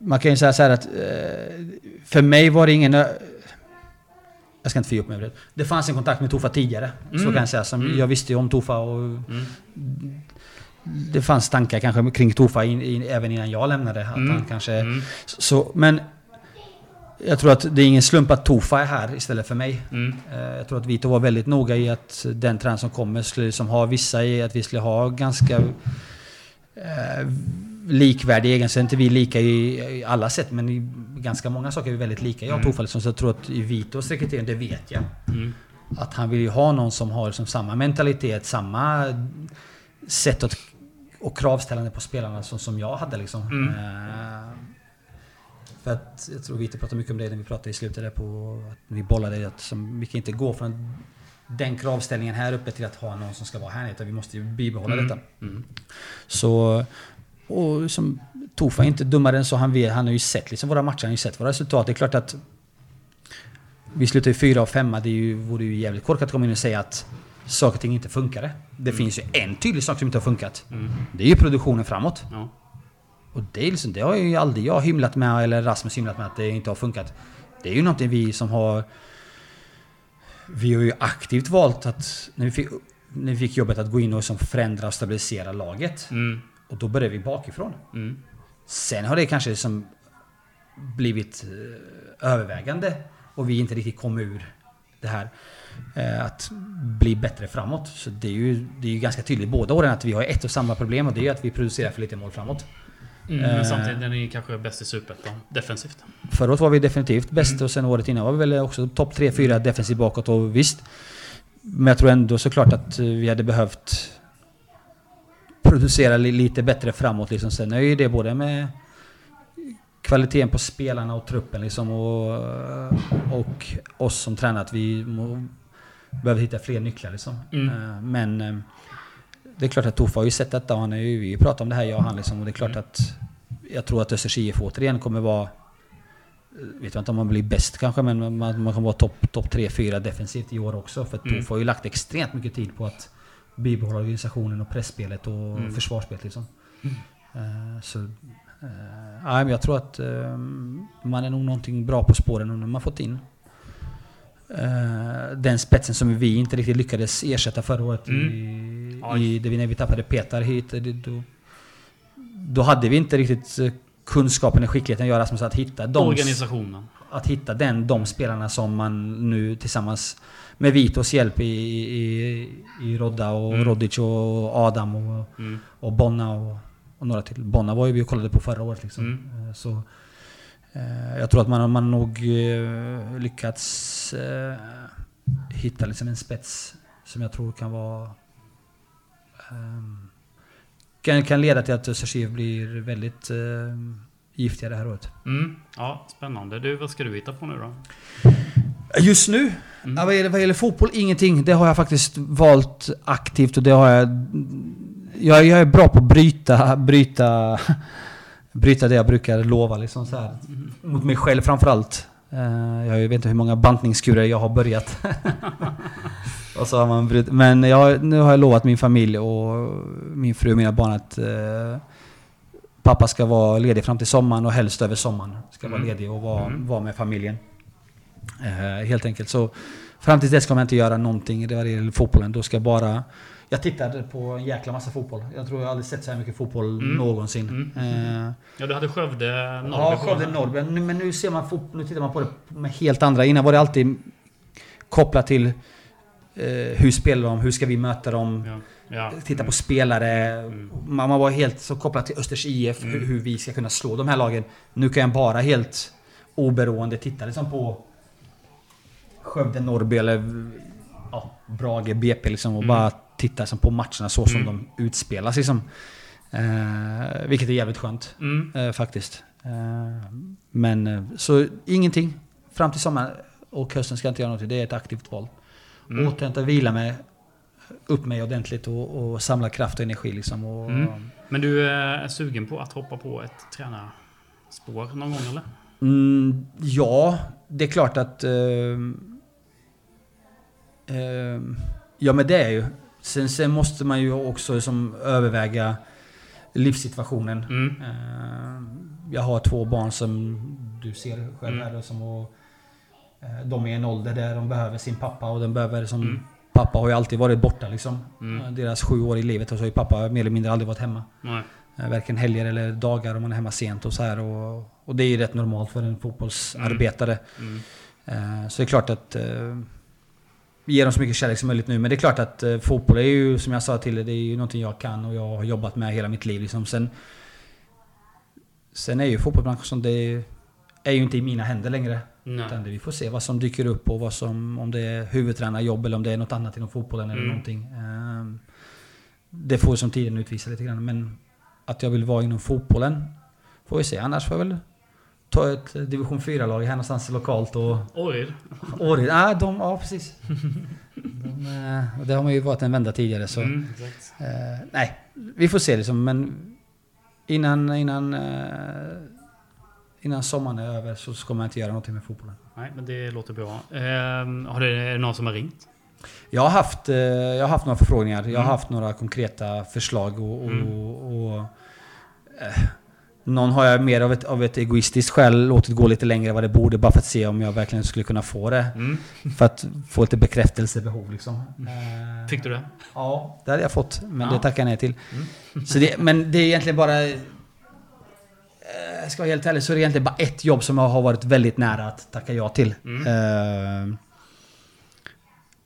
man kan ju säga så här att eh, för mig var det ingen jag ska inte fördjupa mig det. Det fanns en kontakt med Tofa tidigare. Mm. Så kan jag säga. Som mm. Jag visste ju om Tofa och... Mm. Det fanns tankar kanske kring Tofa in, in, även innan jag lämnade. Att mm. han kanske, mm. så, men jag tror att det är ingen slump att Tofa är här istället för mig. Mm. Eh, jag tror att Vito var väldigt noga i att den trend som kommer skulle liksom ha vissa i att vi skulle ha ganska eh, likvärdig egenskap. Inte vi lika i, i, alla sätt, men i ganska många saker är vi väldigt lika. Jag och mm. Så jag tror att i Vitos rekrytering, det vet jag. Mm. Att han vill ju ha någon som har liksom samma mentalitet, samma sätt att, och kravställande på spelarna som, som jag hade. Liksom. Mm. Uh, för att jag tror Vito pratade mycket om det när vi pratade i slutet där på att vi bollade att som, vi kan inte gå från den kravställningen här uppe till att ha någon som ska vara här nere. Utan vi måste ju bibehålla mm. detta. Mm. Så och som Tofa är inte dummare än så. Han, vet, han har ju sett liksom våra matcher, han har ju sett våra resultat. Det är klart att vi slutar ju fyra och femma. Det är ju, vore ju jävligt korkat att komma in och säga att saker och ting inte funkade. Det mm. finns ju en tydlig sak som inte har funkat. Mm. Det är ju produktionen framåt. Ja. Och det, är liksom, det har ju aldrig jag hymlat med, eller Rasmus hymlat med, att det inte har funkat. Det är ju någonting vi som har... Vi har ju aktivt valt att... När vi fick, när vi fick jobbet att gå in och som förändra och stabilisera laget. Mm. Och då börjar vi bakifrån. Mm. Sen har det kanske liksom blivit eh, övervägande och vi inte riktigt kom ur det här. Eh, att bli bättre framåt. Så det är ju, det är ju ganska tydligt båda åren att vi har ett och samma problem och det är att vi producerar för lite mål framåt. Mm, men eh, samtidigt är ni kanske bäst i Superettan defensivt? Förra året var vi definitivt bäst mm. och sen året innan var vi väl också topp 3-4 defensivt bakåt och visst. Men jag tror ändå såklart att vi hade behövt producera lite bättre framåt. Liksom. Sen är ju det både med kvaliteten på spelarna och truppen liksom, och, och oss som tränare att vi må, behöver hitta fler nycklar. Liksom. Mm. Eh, men eh, det är klart att Toffa har ju sett detta och han är ju, vi pratar om det här jag och han liksom, och det är klart mm. att jag tror att Östers IF återigen kommer vara vet jag inte om man blir bäst kanske, men man, man kommer vara topp top 3-4 defensivt i år också. För mm. Toffa har ju lagt extremt mycket tid på att bibehålla organisationen och pressspelet och mm. försvarsspelet. Liksom. Mm. Uh, så, uh, jag tror att uh, man är nog någonting bra på spåren när man fått in den spetsen som vi inte riktigt lyckades ersätta förra året. Mm. I, i, när vi tappade Petar hit. Då, då hade vi inte riktigt kunskapen och skickligheten att göra som att hitta de, Organisationen. Att hitta den, de spelarna som man nu tillsammans med Vitos hjälp i, i, i Rodda och mm. Rodic och Adam och, mm. och Bonna och, och, några till. Bonna var ju vi kollade på förra året liksom. Mm. Eh, så, eh, jag tror att man, man nog eh, lyckats eh, hitta liksom en spets som jag tror kan vara... Um, kan, kan leda till att Sergiv blir väldigt uh, giftiga det här året. Mm. Ja, spännande. Du, vad ska du hitta på nu då? Just nu? Mm. Vad, gäller, vad gäller fotboll, ingenting. Det har jag faktiskt valt aktivt och det har jag... Jag, jag är bra på att bryta, bryta, [laughs] bryta det jag brukar lova liksom så här. Mot mig själv framförallt. Uh, jag vet inte hur många bantningskurer jag har börjat. [laughs] och så har man brutit. Men jag, nu har jag lovat min familj och min fru och mina barn att uh, pappa ska vara ledig fram till sommaren och helst över sommaren. Ska vara Mm. ledig och vara, Mm. vara med familjen. Eh, helt enkelt. Så fram till dess kommer jag inte göra någonting vad det gäller fotbollen. Då ska jag bara... Jag tittade på en jäkla massa fotboll. Jag tror jag aldrig sett så här mycket fotboll Mm. någonsin. Mm. Eh, Ja, du hade Skövde Norrby ja, Skövde. Norrby. Men nu ser man fot- nu tittar man på det med helt andra. Innan var det alltid kopplat till eh, hur spelar de, hur ska vi möta dem? Ja. Ja. Titta på spelare. Mm. Man man var helt så kopplad till Östers IF, hur, Mm. hur vi ska kunna slå de här lagen. Nu kan jag bara helt oberoende titta liksom på Skövde, Norrby eller ja, Brage, BP liksom och Mm. bara titta liksom på matcherna så som Mm. de utspelas liksom. Eh, vilket är jävligt skönt Mm. eh, faktiskt. Eh, men eh, så ingenting. Fram till sommaren och hösten ska jag inte göra någonting. Det är ett aktivt val. Mm. Återhämta, vila mig, upp mig ordentligt och, och samla kraft och energi liksom. Och, Mm. Men du eh, är sugen på att hoppa på ett tränarspår någon gång eller? Mm, ja, det är klart att... ehm, ja, men det är ju. Sen, sen måste man ju också liksom överväga livssituationen. Mm. Ehm, jag har två barn som du ser själv Mm. här. Som, och, eh, de är i en ålder där de behöver sin pappa och de behöver som... Mm. Pappa har ju alltid varit borta liksom. Mm. Eh, Deras sju år i livet och så har ju pappa mer eller mindre aldrig varit hemma. Nej. Eh, Varken helger eller dagar om man är hemma sent och så här. Och, och det är ju rätt normalt för en fotbollsarbetare. Mm. Eh, Så det är klart att... Ge dem så mycket kärlek som möjligt nu. Men det är klart att eh, fotboll är ju, som jag sa till dig, det är ju någonting jag kan och jag har jobbat med hela mitt liv. Liksom. Sen, sen är ju fotbollsbranschen som det är ju inte i mina händer längre. Nej. Utan det, vi får se vad som dyker upp och vad som, om det är huvudtränarjobb eller om det är något annat inom fotbollen eller Mm. någonting. Eh, Det får som tiden utvisa lite grann. Men att jag vill vara inom fotbollen får vi se. Annars får jag väl ta ett eh, division 4-lag här någonstans lokalt och... Åryd? Ja, de, ja precis. De, eh, och det har man ju varit en vända tidigare så... Mm. Eh, nej, vi får se liksom. Men innan, innan, eh, innan sommaren är över så kommer jag inte göra någonting med fotbollen. Nej, men det låter bra. Ehm, har det, är det någon som har ringt? Jag har haft, jag har haft några förfrågningar. Jag har Mm. haft några konkreta förslag och... och, Mm. och eh, någon har jag mer av ett, av ett egoistiskt skäl låtit gå lite längre än vad det borde bara för att se om jag verkligen skulle kunna få det. Mm. För att få lite bekräftelsebehov liksom. Eh, Fick du det? Ja, det hade jag fått. Men Ja. det tackar jag nej till. Mm. Så det, men det är egentligen bara... eh, Jag ska vara helt ärlig så är det egentligen bara ett jobb som jag har varit väldigt nära att tacka ja till. Mm. Eh,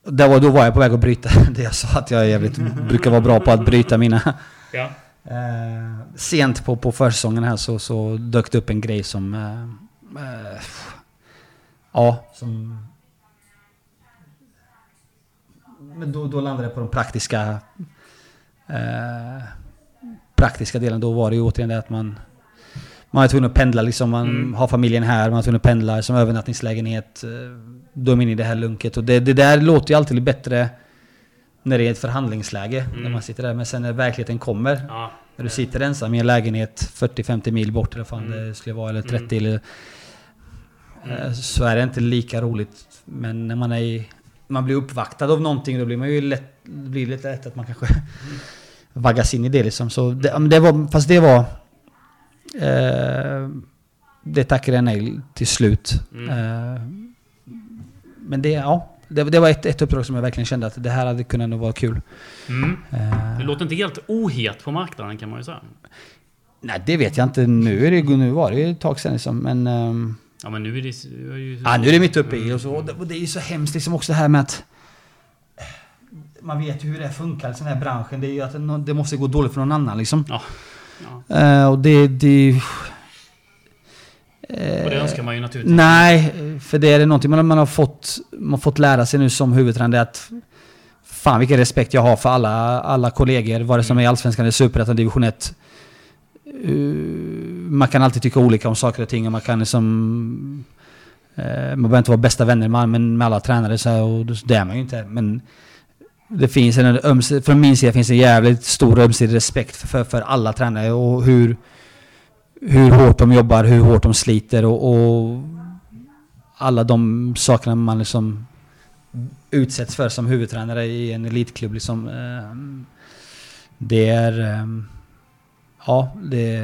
där var, då var jag på väg att bryta [laughs] det jag sa att jag är jävligt, brukar vara bra på att bryta mina... Ja. Eh, sent på, på försäsongen här så, så dök det upp en grej som... eh, eh, ja, som... Men då, då landade det på de praktiska... Eh, praktiska delen. Då var det ju återigen det att man... Man är tvungen att pendla liksom. Man Mm. har familjen här, man är tvungen att pendla som övernattningslägenhet. eh, Då är man inne i det här lunket. Och det, det där låter ju alltid bättre när det är ett förhandlingsläge. När Mm. man sitter där. Men sen när verkligheten kommer. ja. När du sitter ensam i en lägenhet 40-50 mil bort eller fan Mm. det skulle vara, eller Mm. 30 eller... Mm. eh, Så är det inte lika roligt. Men när man är i, Man blir uppvaktad av någonting då blir man ju lätt... Blir lite lätt att man kanske vaggas in i det liksom. Så det, det var... Fast det var... Eh, det tackade jag nej till slut. Mm. Eh, men det, ja. Det, det var ett, ett uppdrag som jag verkligen kände att det här hade kunnat nog vara kul. Mm. Eh, Det låter inte helt ohet på marknaden kan man ju säga. Nej, det vet jag inte. Nu, är det, nu var det ju ett tag sedan liksom, men... ehm, Ja men nu är det ju... ja, nu är det mitt uppe i och så. Och det, och det är ju så hemskt liksom också det här med att... Man vet ju hur det funkar i den här branschen. Det är ju att det, måste gå dåligt för någon annan liksom. Ja. Ja. Eh, och det... det Och det önskar man ju naturligtvis. Nej, för det är det någonting man, man har fått, man har fått lära sig nu som huvudtränare att Fan vilken respekt jag har för alla, alla kollegor, vare sig de är i Allsvenskan eller Superettan Division 1. Uh, man kan alltid tycka olika om saker och ting och man kan liksom Eh, man behöver inte vara bästa vänner med, men med alla tränare så här, och det är man ju inte. Men det finns en ömse, från min sida finns en jävligt stor ömsesidig respekt för, för alla tränare och hur, hur hårt de jobbar, hur hårt de sliter och, och alla de sakerna man liksom utsätts för som huvudtränare i en elitklubb. Liksom, eh, det är... Eh, ja, det,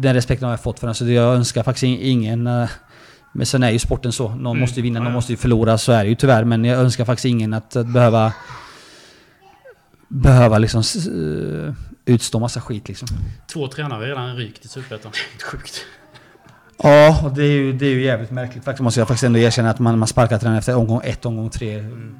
den respekten har jag fått för den. Så jag önskar faktiskt ingen... Eh, men sen är ju sporten så. Någon mm. måste ju vinna, någon måste ju förlora. Så är det ju tyvärr. Men jag önskar faktiskt ingen att, att behöva... Behöva liksom utstå massa skit liksom. Två tränare redan rykt i Superettan. [laughs] Sjukt. Ja, och det är ju, det är ju jävligt märkligt faktiskt. Måste jag faktiskt ändå erkänna att man, man sparkar tränaren efter omgång ett, omgång tre. Mm.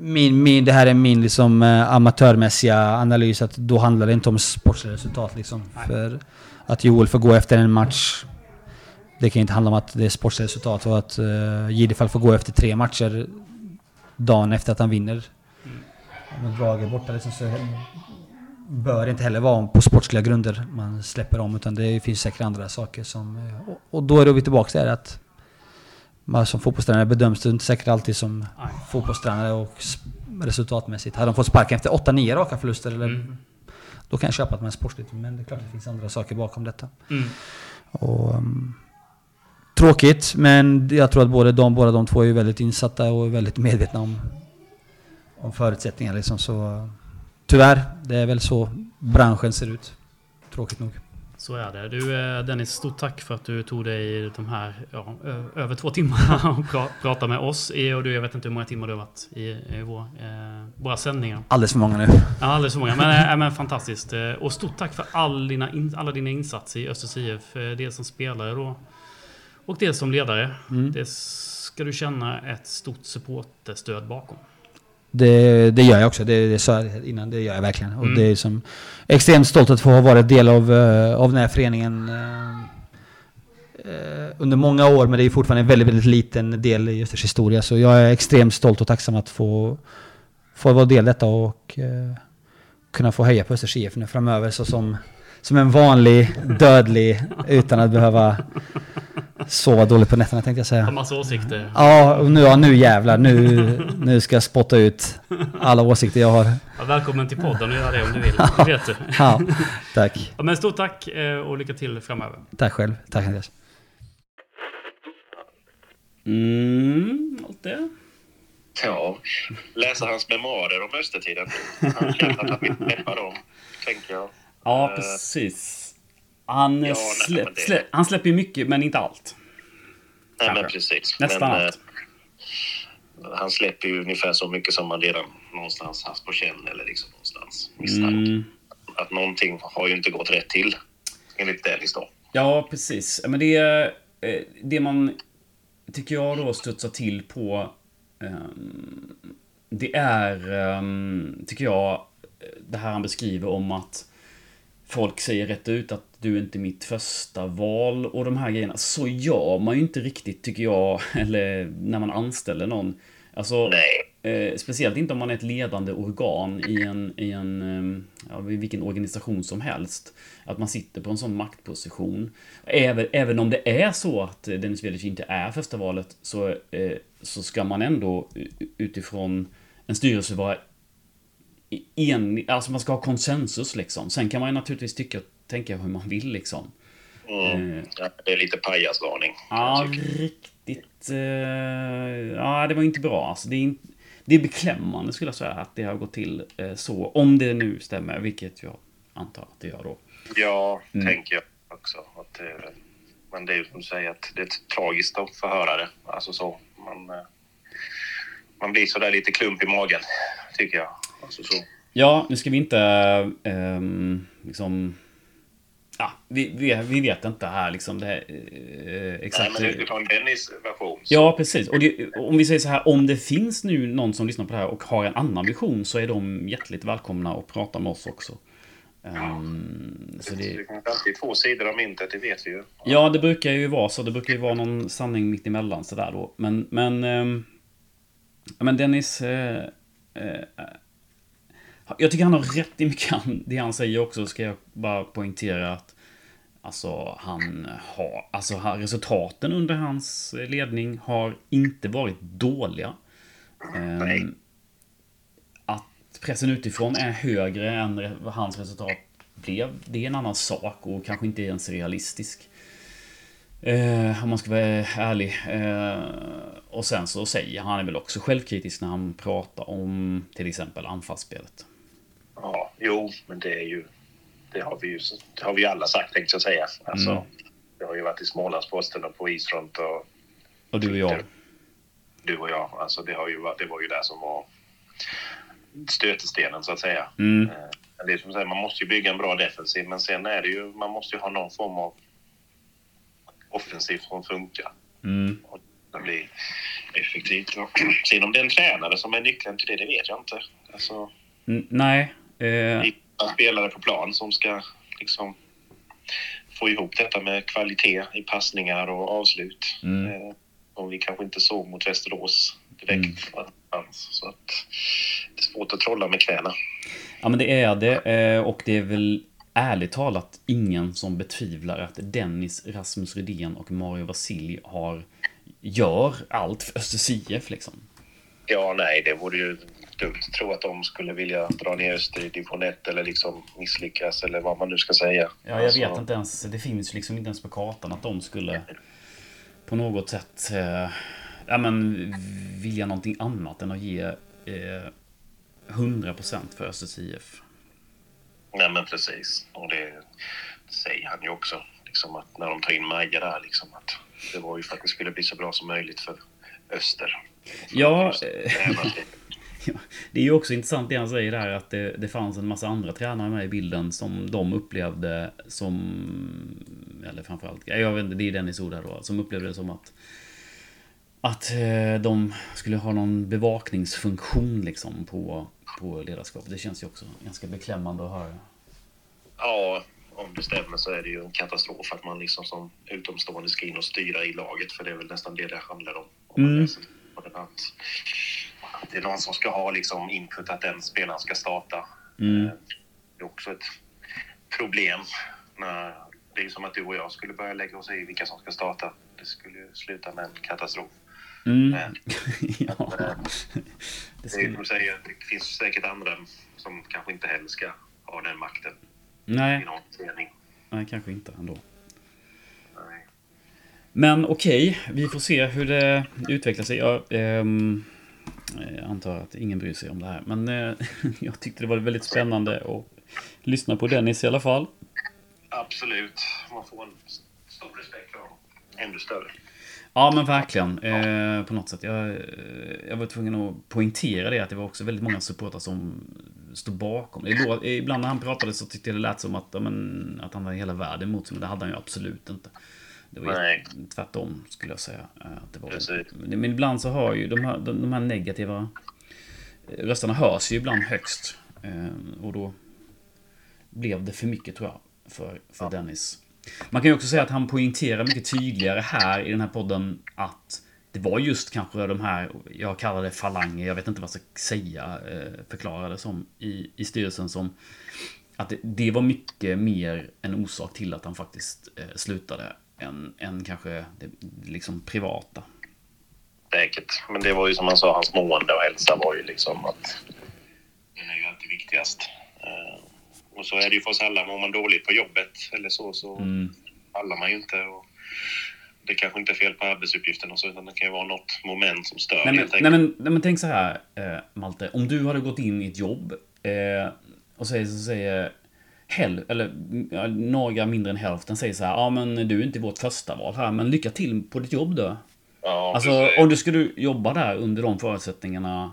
Min, min, det här är min liksom, uh, amatörmässiga analys. Att då handlar det inte om sportsliga resultat. Liksom. För att Joel får gå efter en match. Det kan inte handla om att det är sportsliga resultat. Och att uh, Gidefall får gå efter tre matcher dagen efter att han vinner. Brage är borta liksom, så bör inte heller vara på sportsliga grunder man släpper om. Utan det finns säkert andra saker som... Och, då är vi tillbaka till att man som fotbollstränare bedöms det inte säkert alltid som Nej. fotbollstränare och resultatmässigt. Hade de fått sparken efter 8-9 raka förluster eller... Mm. Då kan jag köpa att man är sportsligt, men det är klart det finns andra saker bakom detta. Mm. Och, um, tråkigt, men jag tror att både de, båda de två är väldigt insatta och väldigt medvetna om, om förutsättningar. Liksom, så Tyvärr, det är väl så branschen ser ut. Tråkigt nog. Så är det. Du eh, Dennis, stort tack för att du tog dig de här ja, över två timmar [laughs] och pra prata med oss. Och du, jag vet inte hur många timmar du har varit i, i vår, eh, våra sändningar. Alldeles för många nu. Ja, alldeles för många. Men, äh, men fantastiskt. Och stort tack för all dina in, alla dina insatser i Östers IF. Dels som spelare då och dels som ledare. Mm. Det ska du känna ett stort supporterstöd bakom. Det, det gör jag också, det, det sa jag innan, det gör jag verkligen. Och mm. det är som extremt stolt att få ha varit del av, uh, av den här föreningen uh, uh, under många år, men det är fortfarande en väldigt, väldigt liten del i Östers historia. Så jag är extremt stolt och tacksam att få, få vara del av detta och kunna få höja på Östers IF nu framöver. Så som, som en vanlig dödlig utan att behöva sova dåligt på nätterna tänkte jag säga. Har massa åsikter. Ja, nu, ja, nu jävlar. Nu, nu ska jag spotta ut alla åsikter jag har. Ja, välkommen till podden och göra det om du vill. Det vet du. Ja, tack. Ja, men stort tack eh, och lycka till framöver. Tack själv. Tack Andreas. Mm, allt det. Ja, läsa hans memoarer om Östertiden. Han känner att han vill träffa dem, tänker jag. Ja, precis. Han, ja, släpp, nej, det... släpp, han släpper ju mycket, men inte allt. Nej, men precis. Nästan men, allt. Eh, han släpper ju ungefär så mycket som man redan någonstans haft på känn eller liksom någonstans misstänkt. Mm. Att någonting har ju inte gått rätt till, enligt Dennis då. Ja, precis. Men det, eh, det man, tycker jag då, studsar till på um, det är, um, tycker jag, det här han beskriver om att folk säger rätt ut att du är inte mitt första val och de här grejerna. Så gör man ju inte riktigt, tycker jag, [laughs] eller när man anställer någon. Alltså, eh, speciellt inte om man är ett ledande organ i en, i en eh, ja, vilken organisation som helst. Att man sitter på en sån maktposition. Även, även om det är så att Dennis Velic inte är första valet så, eh, så ska man ändå utifrån en styrelse vara en, alltså man ska ha konsensus liksom. Sen kan man ju naturligtvis tycka, tänka hur man vill liksom. Mm. Eh, ja, det är lite pajasvarning. Ja, riktigt. Eh, ja, det var inte bra. Alltså, det, är in, det är beklämmande skulle jag säga att det har gått till eh, så. Om det nu stämmer, vilket jag antar att det gör då. Ja, mm. tänker jag också. Att men det är ju som du säger att det är tragiskt att få höra det. Alltså så. Man, man blir sådär lite klump i magen, tycker jag. Alltså så. Ja, nu ska vi inte um, liksom... Ja, vi, vi, vi, vet inte här liksom det här, eh, exakt. Nej, men utifrån Dennis version. Så. Ja, precis. Och det, om vi säger så här, om det finns nu någon som lyssnar på det här och har en annan vision så är de hjärtligt välkomna att prata med oss också. Um, så det... det finns alltid två sidor av myntet, det vet vi ju. Ja, det brukar ju vara så. Det brukar ju vara någon sanning mitt emellan sådär då. Men, men, um, men Dennis... Uh, uh, jag tycker han har rätt i mycket det han säger också, ska jag bara poängtera att, Alltså han har, alltså han- resultaten under hans ledning har inte varit dåliga. Ehm, Nej. Att pressen utifrån är högre än vad hans resultat blev, det är en annan sak och kanske inte ens realistisk. Eh, om man ska vara ärlig. Eh, och sen så säger han är väl också självkritisk när han pratar om till exempel anfallsspelet. Ja, jo, men det är ju... Det har vi ju, det har vi alla sagt, tänkte jag säga. Alltså, Mm. Det har ju varit i Smålandsposten och på isfront och Och du och jag. du och jag. Alltså, det, har ju det var ju det som var stötestenen, så att säga. Mm. Eh, Det är som säger, man måste ju bygga en bra defensiv, men sen är det ju... Man måste ju ha någon form av offensiv som funkar. Mm. Och det blir effektivt. Och [clears throat] Sen om det är en tränare som är nyckeln till det, det vet jag inte. Alltså, Mm, nej. Eh, spelare på plan som ska liksom få ihop detta med kvalitet i passningar och avslut. Mm. Eh, Som vi kanske inte såg mot Västerås direkt. Så att det är svårt att trolla med knäna. Ja men det är det. eh, Och det är väl ärligt talat ingen som betvivlar att Dennis, Rasmus Rydén och Mario Vasilj har gör allt för Östers IF liksom. Ja, nej, det vore ju dumt att tro att de skulle vilja dra ner Öster i division 1 eller liksom misslyckas eller vad man nu ska säga. Ja, jag Alltså, vet inte ens. Det finns liksom inte ens på kartan att de skulle på något sätt eh, ja, men, vilja någonting annat än att ge eh, 100% för Östers IF. Nej, men precis. Och det säger han ju också. Liksom att när de tar in Maja där, liksom att det var ju för att det skulle bli så bra som möjligt för Öster. Ja, eh, det [laughs] Ja, det är ju också intressant det han säger där att det, det fanns en massa andra tränare med i bilden som de upplevde som... Eller framförallt, jag vet inte, det är Dennis ord då. Som upplevde det som att... Att eh, de skulle ha någon bevakningsfunktion liksom på, på ledarskapet. Det känns ju också ganska beklämmande att höra. Ja, om det stämmer så är det ju en katastrof att man liksom som utomstående ska in och styra i laget. För det är väl nästan det det handlar om. om Mm. På den att, att det är någon som ska ha liksom input att den spelaren ska starta. Mm. Eh, Det är också ett problem. När det är som att du och jag skulle börja lägga oss i vilka som ska starta. Det skulle sluta med en katastrof. Mm. [laughs] Men ja. Det det skulle... du säger, det finns säkert andra som kanske inte heller ska ha den makten i Nej, någon mening. nej, kanske inte ändå. Men okej, vi får se hur det utvecklar sig. Jag ehm, jag antar att ingen bryr sig om det här. Men eh, [laughs] jag tyckte det var väldigt spännande att lyssna på Dennis i alla fall. Absolut. Man får en stor respekt för honom. Ännu större. Ja men verkligen. Eh, på något sätt. Jag, eh, jag var tvungen att poängtera det att det var också väldigt många supportrar som stod bakom. Ibland när han pratade så tyckte jag det lät som att, ja, men, att han hade hela världen emot sig. Men det hade han ju absolut inte. Det var ju Nej. tvärtom skulle jag säga. eh, Att det var, Precis. men ibland så hör ju de här, de, de här negativa eh, rösterna hörs ju ibland högst. Eh, Och då blev det för mycket tror jag för, för Dennis. Man kan ju också säga att han poängterar mycket tydligare här i den här podden att det var just kanske de här, jag kallar det falanger, jag vet inte vad jag ska säga, förklara det som i, i styrelsen som att det, det var mycket mer en orsak till att han faktiskt slutade än, än kanske det liksom privata. Säkert. Men det var ju som han sa, hans mående och hälsa var ju liksom att... Den är ju alltid viktigast. Eh, Och så är det ju för oss alla. Mår man dåligt på jobbet eller så, så Mm. pallar man ju inte. Och det kanske inte är fel på arbetsuppgiften och så, utan det kan ju vara något moment som stör Nej men, nej, men, nej men tänk så här eh, Malte, om du hade gått in i ett jobb eh, och säger, så säger häl, eller ja, några mindre än hälften säger så här, ja men du är inte vårt första val här, men lycka till på ditt jobb då. Ja, Alltså precis. om du skulle jobba där under de förutsättningarna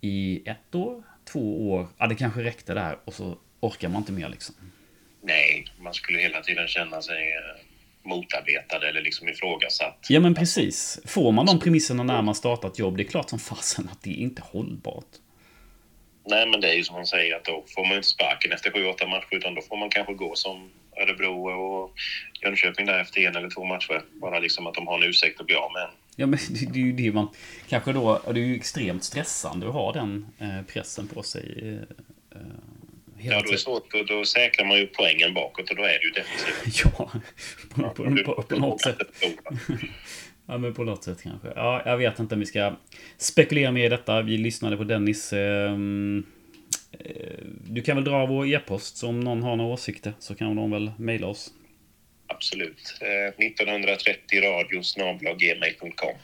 i ett år, två år, ja det kanske räckte där och så orkar man inte mer liksom. Nej, man skulle hela tiden känna sig eh, motarbetad eller liksom ifrågasatt. Ja men precis. Får man de premisserna när man startar ett jobb, det är klart som fasen att det är inte hållbart. Nej, men det är ju som man säger att då får man inte sparken efter sju, åtta matcher utan då får man kanske gå som Örebro och Jönköping där efter en eller två matcher. Bara liksom att de har en ursäkt att bli av med en. Ja men det, det är ju det man... Kanske då... Det är ju extremt stressande att ha den eh, pressen på sig eh, eh, Ja, då är svårt. Då, då säkrar man ju poängen bakåt och då är det ju defensivt. Ja, på, på, på, på något sätt. Ja, men på något sätt kanske. Ja, jag vet inte om vi ska spekulera mer i detta. Vi lyssnade på Dennis. ehm, eh, Du kan väl dra vår e-post, så om någon har några åsikter så kan de väl mejla oss. Absolut. Eh, 1930 radio gmail.com.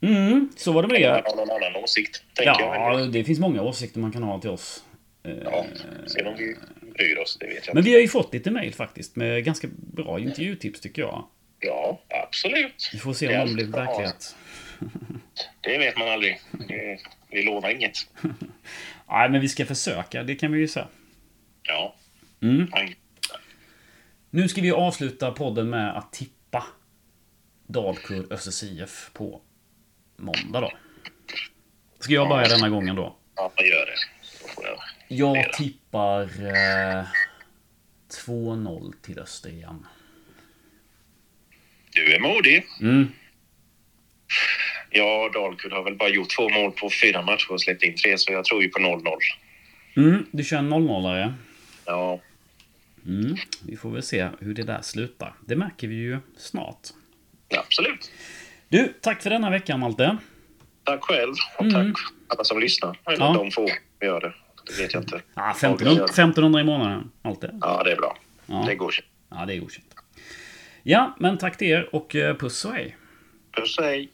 Mm, så var det med det. har någon annan åsikt, Ja, jag. det finns många åsikter man kan ha till oss. Eh, Ja, sen om vi bryr oss, det vet jag Men vi har ju fått lite mejl faktiskt med ganska bra intervjutips tycker jag. Ja, absolut. Vi får se om de blir verklighet. Det vet man aldrig. Vi lovar inget. [laughs] Nej, men vi ska försöka. Det kan vi ju säga. Ja. Mm. Nu ska vi avsluta podden med att tippa Dalkurd Östers IF på måndag då. Ska jag börja denna gången då? Ja, gör det. Jag tippar eh, 2-0 till Öster igen. Du är modig. Mm. Ja, Dalkurd har väl bara gjort två mål på fyra matcher och släppt in tre, så jag tror ju på 0-0. Mm, du kör en 0-0-are. Ja, Mm. Vi får väl se hur det där slutar. Det märker vi ju snart. absolut. Du, tack för denna veckan Malte. Tack själv och Mm. tack alla som lyssnar. Eller Ja. de få som gör det. Det vet jag inte. Ah, 1500, 1500 i månaden. Malte. Ja, det är bra. Ja. Det går. Ja, det är godkänt. Ja, men tack till er och eh, puss och hej. Puss, och hej.